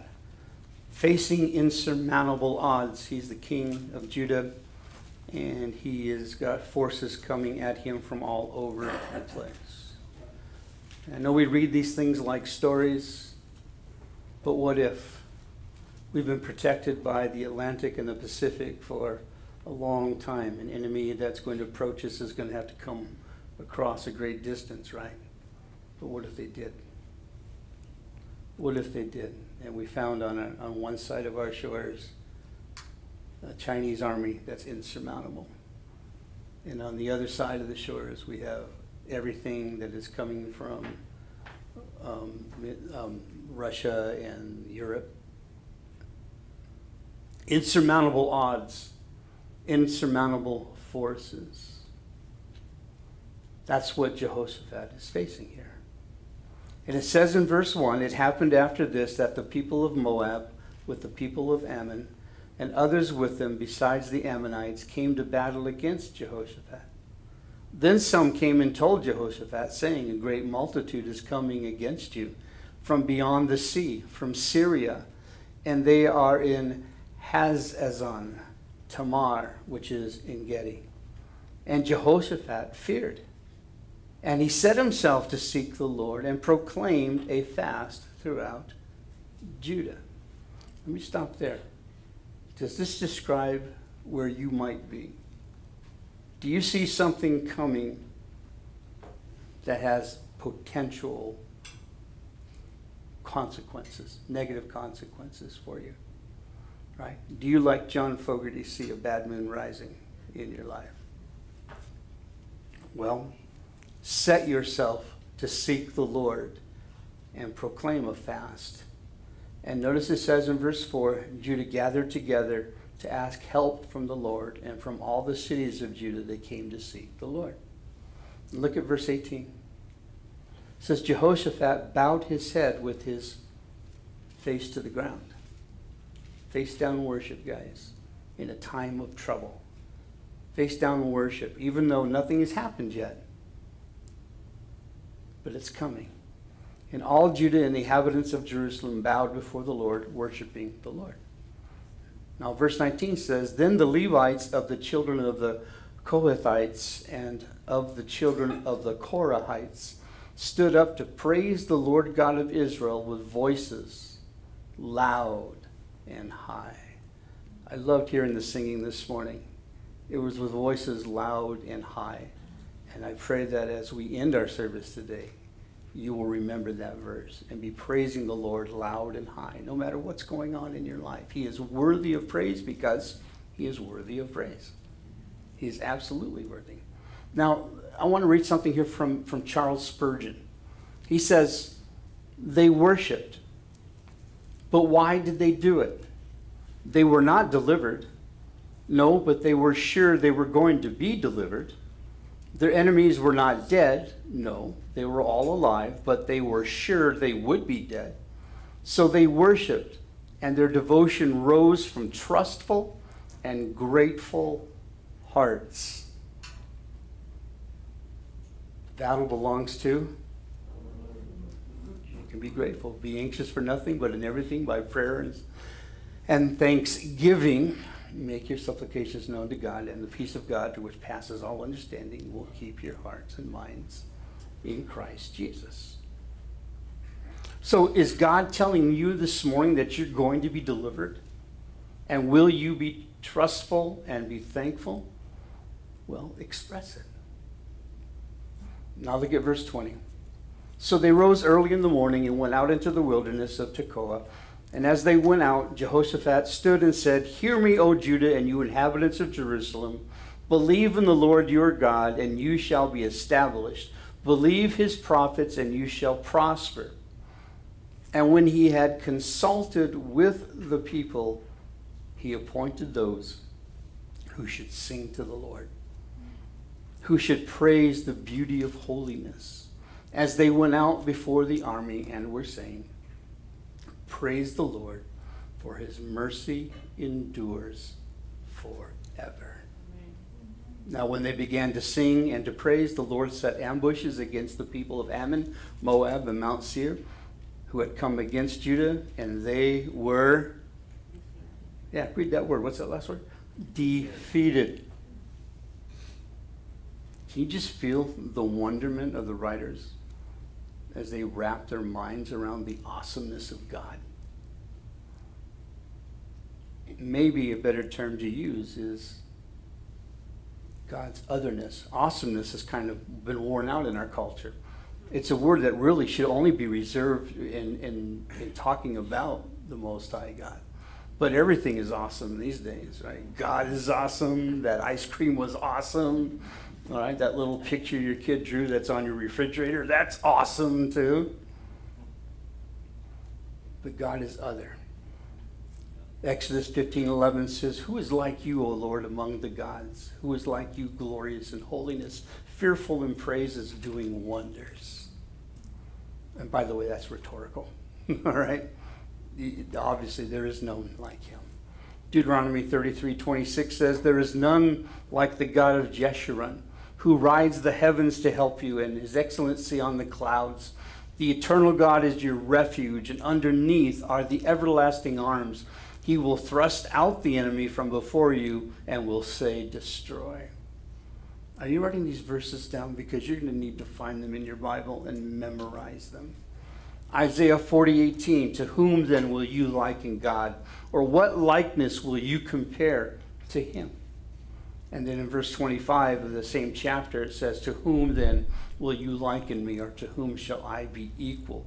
facing insurmountable odds. He's the king of Judah, and he has got forces coming at him from all over the place. I know we read these things like stories, but what if? We've been protected by the Atlantic and the Pacific for a long time. An enemy that's going to approach us is going to have to come across a great distance, right? But what if they did? What if they did? And we found on, a, on one side of our shores a Chinese army that's insurmountable. And on the other side of the shores, we have everything that is coming from um, um, Russia and Europe. Insurmountable odds, insurmountable forces. That's what Jehoshaphat is facing here. And it says in verse 1 it happened after this that the people of Moab, with the people of Ammon, and others with them besides the Ammonites, came to battle against Jehoshaphat. Then some came and told Jehoshaphat, saying, A great multitude is coming against you from beyond the sea, from Syria, and they are in Hazazon Tamar, which is En Gedi. And Jehoshaphat feared and he set himself to seek the Lord and proclaimed a fast throughout Judah. Let me stop there. Does this describe where you might be? Do you see something coming that has potential consequences, negative consequences for you? Right? Do you, like John Fogerty, see a bad moon rising in your life? Well, set yourself to seek the Lord and proclaim a fast. And notice it says in verse 4 Judah gathered together to ask help from the Lord, and from all the cities of Judah they came to seek the Lord. Look at verse 18. It says Jehoshaphat bowed his head with his face to the ground. Face down worship, guys, in a time of trouble. Face down worship, even though nothing has happened yet but it's coming. And all Judah and the inhabitants of Jerusalem bowed before the Lord, worshiping the Lord. Now, verse 19 says Then the Levites of the children of the Kohathites and of the children of the Korahites stood up to praise the Lord God of Israel with voices loud and high. I loved hearing the singing this morning. It was with voices loud and high. And I pray that as we end our service today, you will remember that verse and be praising the Lord loud and high, no matter what's going on in your life. He is worthy of praise because he is worthy of praise. He is absolutely worthy. Now, I want to read something here from, from Charles Spurgeon. He says, They worshiped, but why did they do it? They were not delivered. No, but they were sure they were going to be delivered. Their enemies were not dead. No, they were all alive, but they were sure they would be dead. So they worshiped, and their devotion rose from trustful and grateful hearts. Battle belongs to. You can be grateful. Be anxious for nothing, but in everything by prayer and, and thanksgiving Make your supplications known to God, and the peace of God, which passes all understanding, will keep your hearts and minds in Christ Jesus. So, is God telling you this morning that you're going to be delivered? And will you be trustful and be thankful? Well, express it. Now look at verse 20. So they rose early in the morning and went out into the wilderness of Tekoa. And as they went out, Jehoshaphat stood and said, Hear me, O Judah, and you inhabitants of Jerusalem. Believe in the Lord your God, and you shall be established. Believe his prophets, and you shall prosper. And when he had consulted with the people, he appointed those who should sing to the Lord, who should praise the beauty of holiness, as they went out before the army and were saying, Praise the Lord, for his mercy endures forever. Now, when they began to sing and to praise, the Lord set ambushes against the people of Ammon, Moab, and Mount Seir, who had come against Judah, and they were, yeah, read that word. What's that last word? Defeated. Can you just feel the wonderment of the writers as they wrap their minds around the awesomeness of God? Maybe a better term to use is God's otherness. Awesomeness has kind of been worn out in our culture. It's a word that really should only be reserved in, in, in talking about the Most High God. But everything is awesome these days, right? God is awesome. That ice cream was awesome. All right, that little picture your kid drew that's on your refrigerator, that's awesome too. But God is other. Exodus 15:11 says, Who is like you, O Lord, among the gods? Who is like you, glorious in holiness, fearful in praises, doing wonders? And by the way, that's rhetorical. All right? Obviously, there is none like him. Deuteronomy 33:26 says, There is none like the God of Jeshurun, who rides the heavens to help you, and his excellency on the clouds. The eternal God is your refuge, and underneath are the everlasting arms. He will thrust out the enemy from before you and will say, Destroy. Are you writing these verses down? Because you're going to need to find them in your Bible and memorize them. Isaiah 40, 18, to whom then will you liken God? Or what likeness will you compare to him? And then in verse 25 of the same chapter, it says, To whom then will you liken me, or to whom shall I be equal?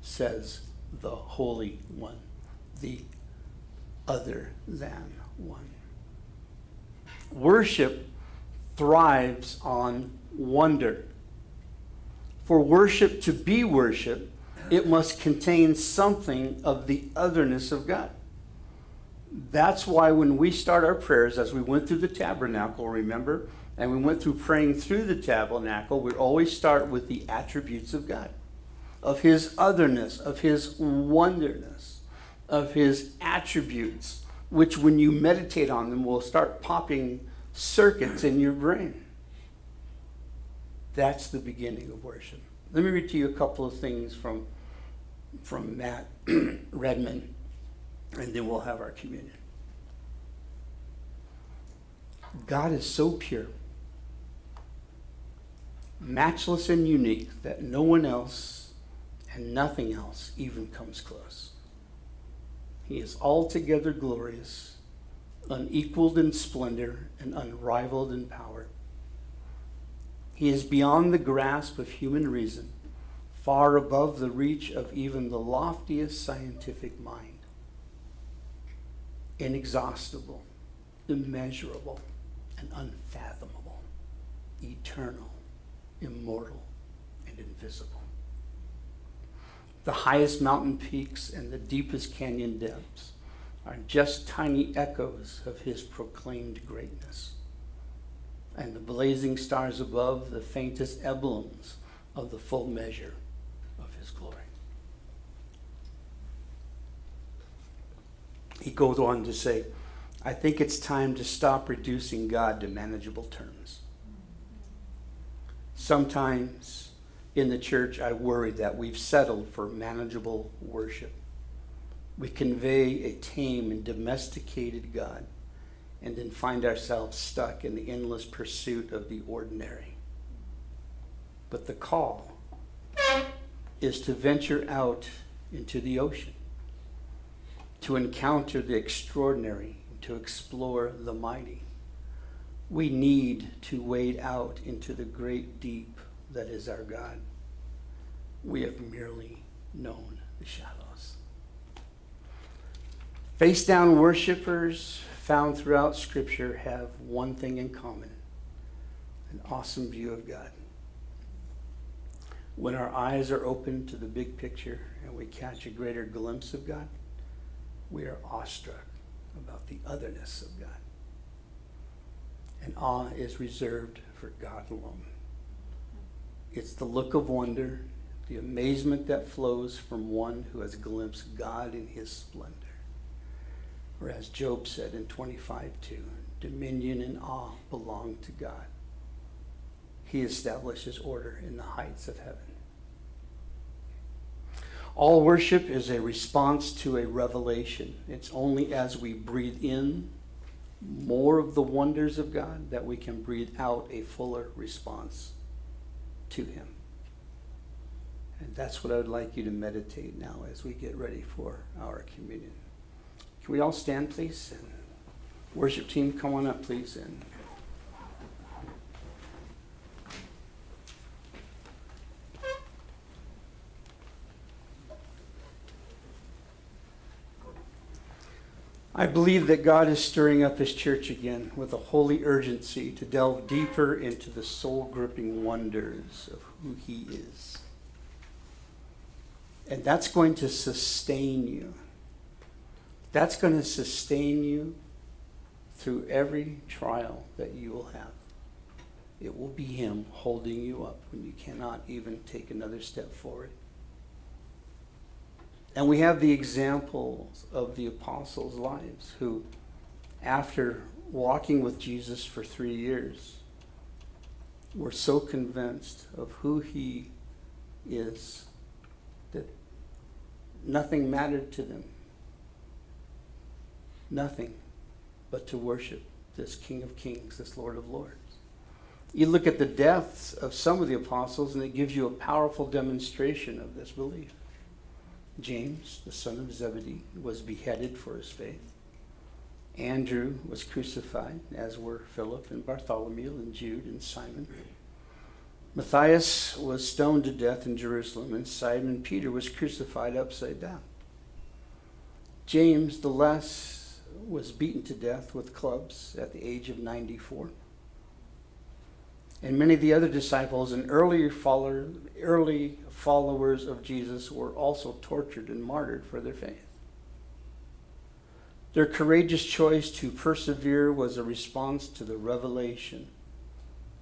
Says the Holy One, the other than one. Worship thrives on wonder. For worship to be worship, it must contain something of the otherness of God. That's why when we start our prayers, as we went through the tabernacle, remember, and we went through praying through the tabernacle, we always start with the attributes of God, of His otherness, of His wonderness, of His attributes, which when you meditate on them will start popping circuits in your brain. That's the beginning of worship. Let me read to you a couple of things from, from Matt Redman, and then we'll have our communion. God is so pure, matchless, and unique that no one else and nothing else even comes close. He is altogether glorious, unequaled in splendor, and unrivaled in power. He is beyond the grasp of human reason, far above the reach of even the loftiest scientific mind. Inexhaustible, immeasurable, and unfathomable, eternal, immortal, and invisible. The highest mountain peaks and the deepest canyon depths are just tiny echoes of his proclaimed greatness. And the blazing stars above, the faintest emblems of the full measure of his glory. He goes on to say, I think it's time to stop reducing God to manageable terms. Sometimes in the church, I worry that we've settled for manageable worship. We convey a tame and domesticated God, and then find ourselves stuck in the endless pursuit of the ordinary. But the call is to venture out into the ocean, to encounter the extraordinary, to explore the mighty. We need to wade out into the great deep that is our God. We have merely known the shadows. Face down worshipers found throughout Scripture have one thing in common an awesome view of God. When our eyes are open to the big picture and we catch a greater glimpse of God, we are awestruck about the otherness of God. And awe is reserved for God alone. It's the look of wonder, the amazement that flows from one who has glimpsed God in his splendor. Or as Job said in 25 2, dominion and awe belong to God. He establishes order in the heights of heaven. All worship is a response to a revelation. It's only as we breathe in more of the wonders of God that we can breathe out a fuller response to Him. And that's what I would like you to meditate now as we get ready for our communion. Can we all stand, please? And worship team, come on up, please. And I believe that God is stirring up His church again with a holy urgency to delve deeper into the soul gripping wonders of who He is. And that's going to sustain you. That's going to sustain you through every trial that you will have. It will be Him holding you up when you cannot even take another step forward. And we have the examples of the apostles' lives who, after walking with Jesus for three years, were so convinced of who he is that nothing mattered to them. Nothing but to worship this King of Kings, this Lord of Lords. You look at the deaths of some of the apostles, and it gives you a powerful demonstration of this belief. James, the son of Zebedee, was beheaded for his faith. Andrew was crucified, as were Philip and Bartholomew and Jude and Simon. Matthias was stoned to death in Jerusalem, and Simon Peter was crucified upside down. James the less was beaten to death with clubs at the age of 94 and many of the other disciples and early, follower, early followers of Jesus were also tortured and martyred for their faith. Their courageous choice to persevere was a response to the revelation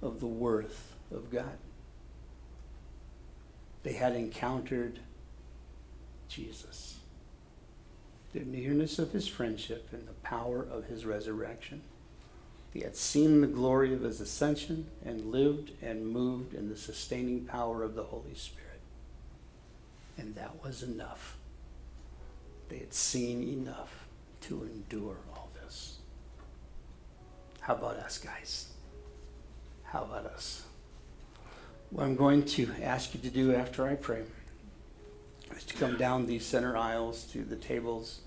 of the worth of God. They had encountered Jesus, the nearness of his friendship, and the power of his resurrection. He had seen the glory of his ascension and lived and moved in the sustaining power of the Holy Spirit. And that was enough. They had seen enough to endure all this. How about us, guys? How about us? What I'm going to ask you to do after I pray is to come down these center aisles to the tables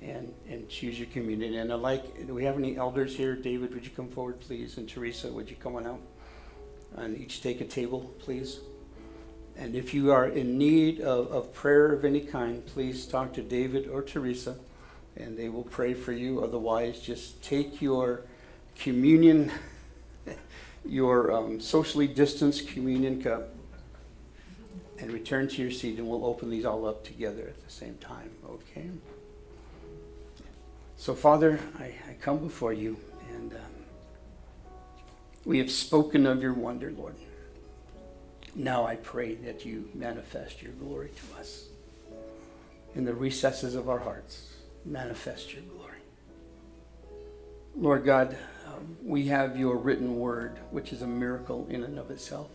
and, and choose your communion. And I'd like, do we have any elders here? David, would you come forward, please? And Teresa, would you come on out? And each take a table, please. And if you are in need of, of prayer of any kind, please talk to David or Teresa, and they will pray for you. Otherwise, just take your communion, your um, socially distanced communion cup, and return to your seat, and we'll open these all up together at the same time, okay? So, Father, I, I come before you, and um, we have spoken of your wonder, Lord. Now I pray that you manifest your glory to us. In the recesses of our hearts, manifest your glory. Lord God, um, we have your written word, which is a miracle in and of itself,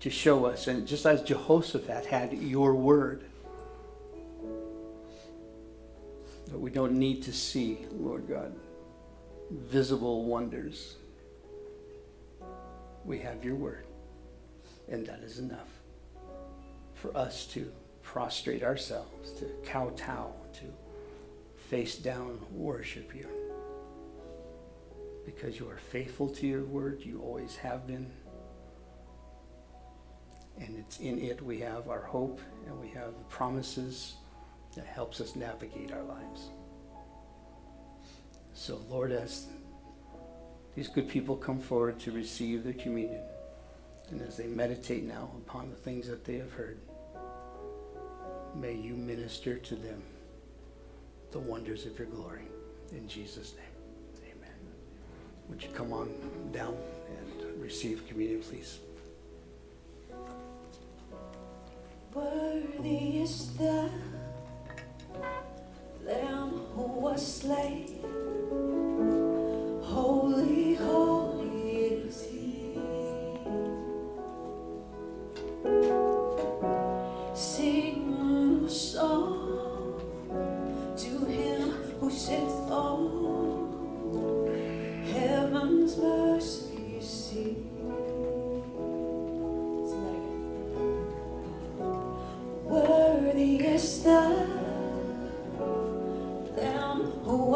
to show us. And just as Jehoshaphat had your word, that we don't need to see, Lord God, visible wonders. We have your word, and that is enough for us to prostrate ourselves, to kowtow, to face down, worship you. Because you are faithful to your word, you always have been. And it's in it we have our hope and we have the promises that helps us navigate our lives. So, Lord, as these good people come forward to receive their communion, and as they meditate now upon the things that they have heard, may you minister to them the wonders of your glory. In Jesus' name, amen. Would you come on down and receive communion, please? Worthy is the Lamb who was slain. Holy, holy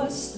was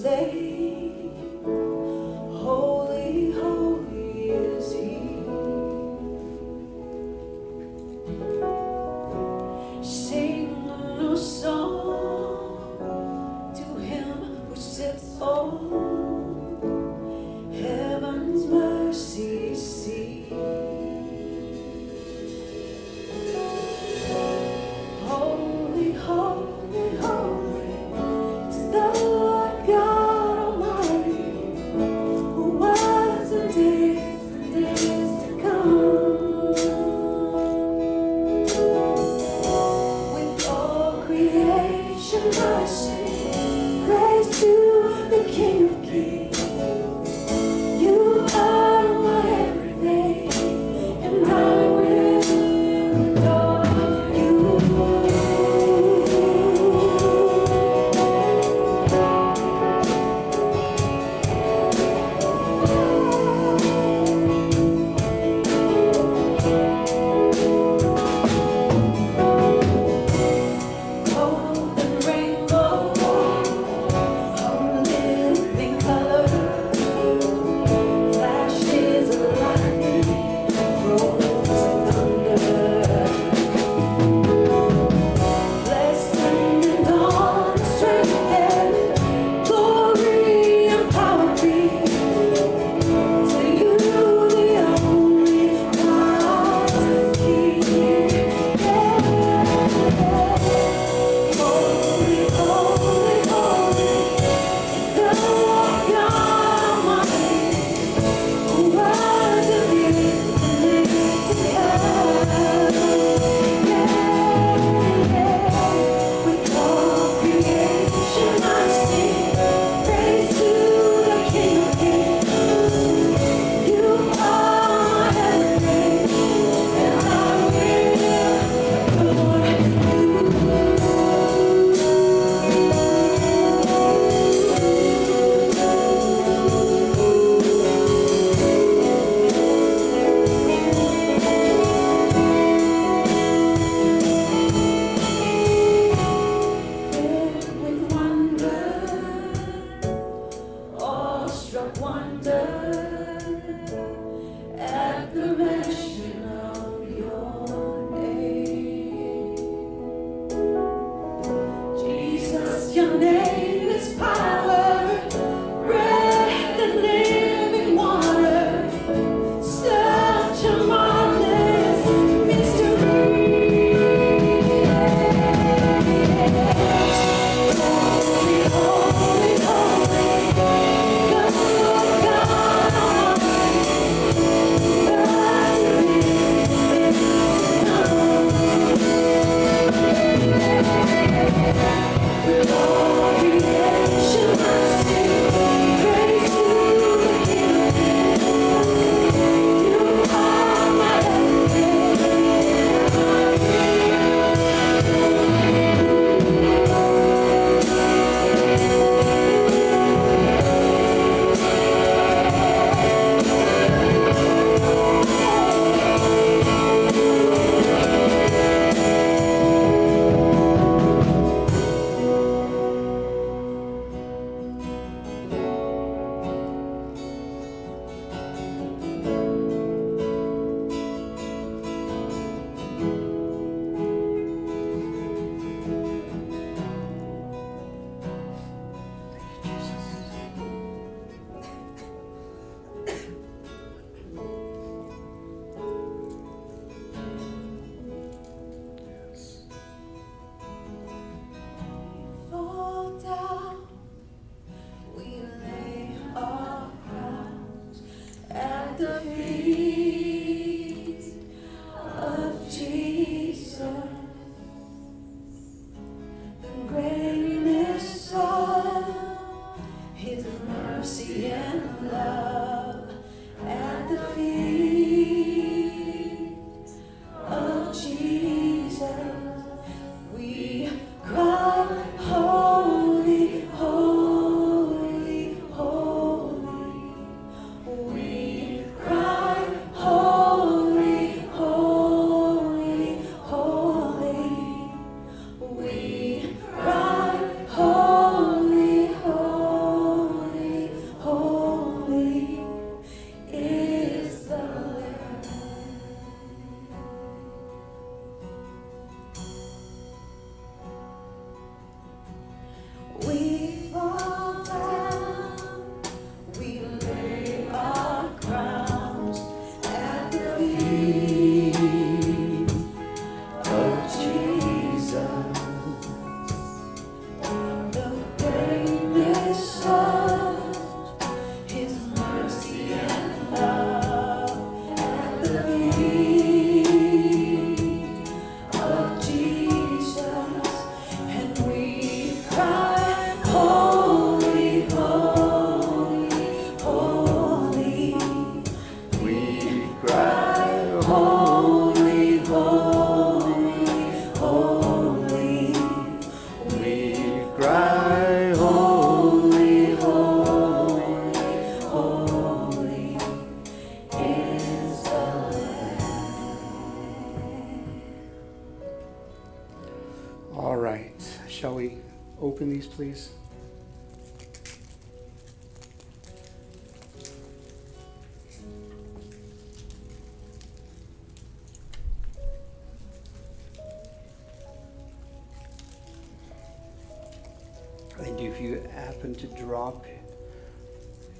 to drop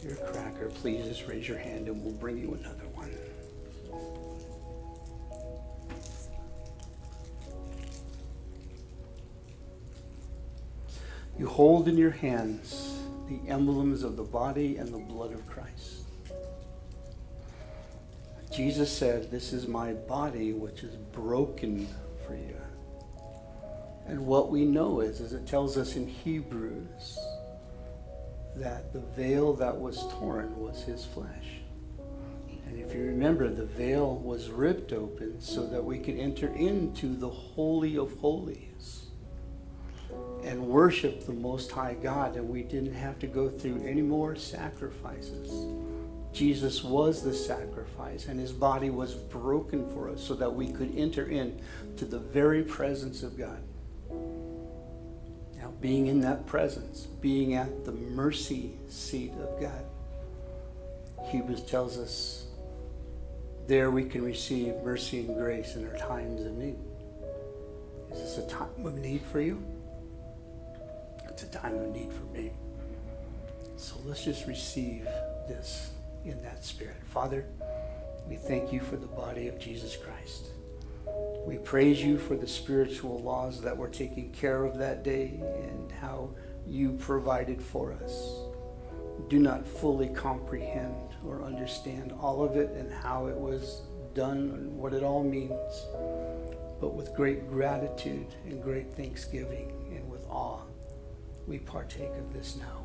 your cracker, please just raise your hand and we'll bring you another one. You hold in your hands the emblems of the body and the blood of Christ. Jesus said, This is my body which is broken for you. And what we know is, as it tells us in Hebrews, that the veil that was torn was his flesh. And if you remember, the veil was ripped open so that we could enter into the Holy of Holies and worship the Most High God, and we didn't have to go through any more sacrifices. Jesus was the sacrifice, and his body was broken for us so that we could enter in to the very presence of God. Now, being in that presence, being at the mercy seat of God, Hebrews tells us there we can receive mercy and grace in our times of need. Is this a time of need for you? It's a time of need for me. So let's just receive this in that spirit. Father, we thank you for the body of Jesus Christ. We praise you for the spiritual laws that were taken care of that day and how you provided for us. Do not fully comprehend or understand all of it and how it was done and what it all means, but with great gratitude and great thanksgiving and with awe, we partake of this now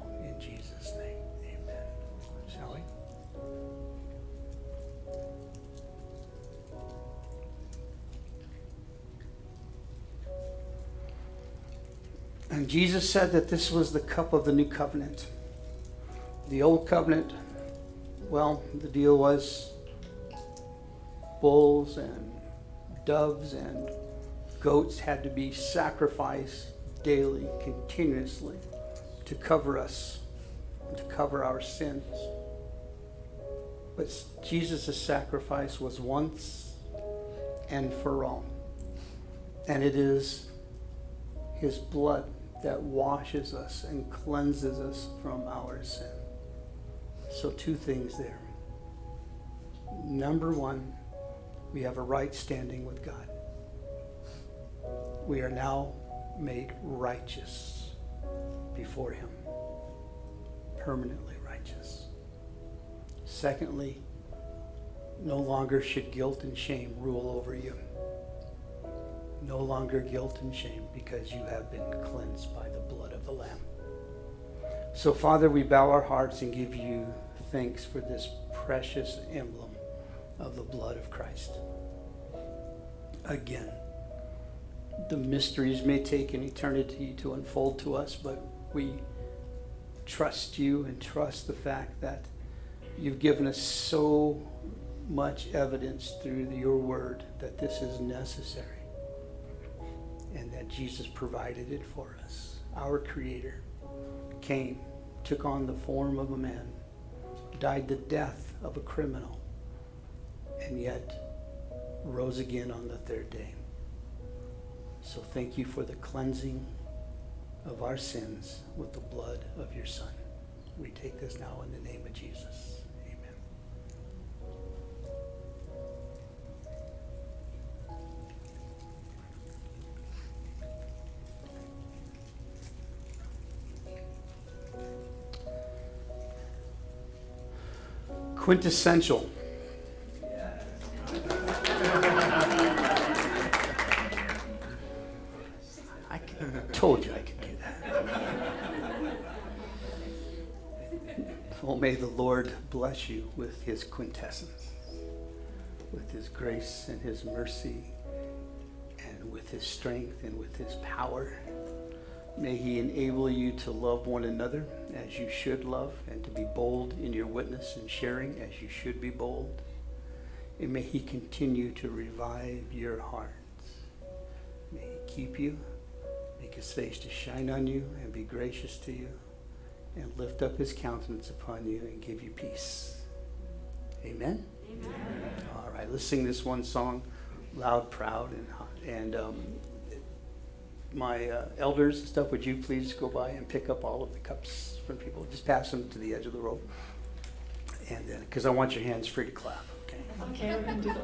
And Jesus said that this was the cup of the new covenant. The old covenant, well, the deal was bulls and doves and goats had to be sacrificed daily, continuously, to cover us, to cover our sins. But Jesus' sacrifice was once and for all. And it is his blood that washes us and cleanses us from our sin. So, two things there. Number one, we have a right standing with God. We are now made righteous before Him, permanently righteous. Secondly, No longer should guilt and shame rule over you. No longer guilt and shame because you have been cleansed by the blood of the Lamb. So, Father, we bow our hearts and give you thanks for this precious emblem of the blood of Christ. Again, the mysteries may take an eternity to unfold to us, but we trust you and trust the fact that you've given us so much evidence through your word that this is necessary and that Jesus provided it for us. Our Creator came, took on the form of a man, died the death of a criminal, and yet rose again on the third day. So thank you for the cleansing of our sins with the blood of your Son. We take this now in the name of Jesus. Quintessential. I told you I could do that. Well, may the Lord bless you with his quintessence, with his grace and his mercy, and with his strength and with his power. May he enable you to love one another as you should love, and to be bold in your witness and sharing as you should be bold. And may he continue to revive your hearts. May he keep you, make his face to shine on you, and be gracious to you, and lift up his countenance upon you and give you peace. Amen? All right, let's sing this one song loud, proud, and, and um, my uh, elders and stuff, would you please go by and pick up all of the cups from people? Just pass them to the edge of the rope. And then, because I want your hands free to clap, okay? Okay, we're do the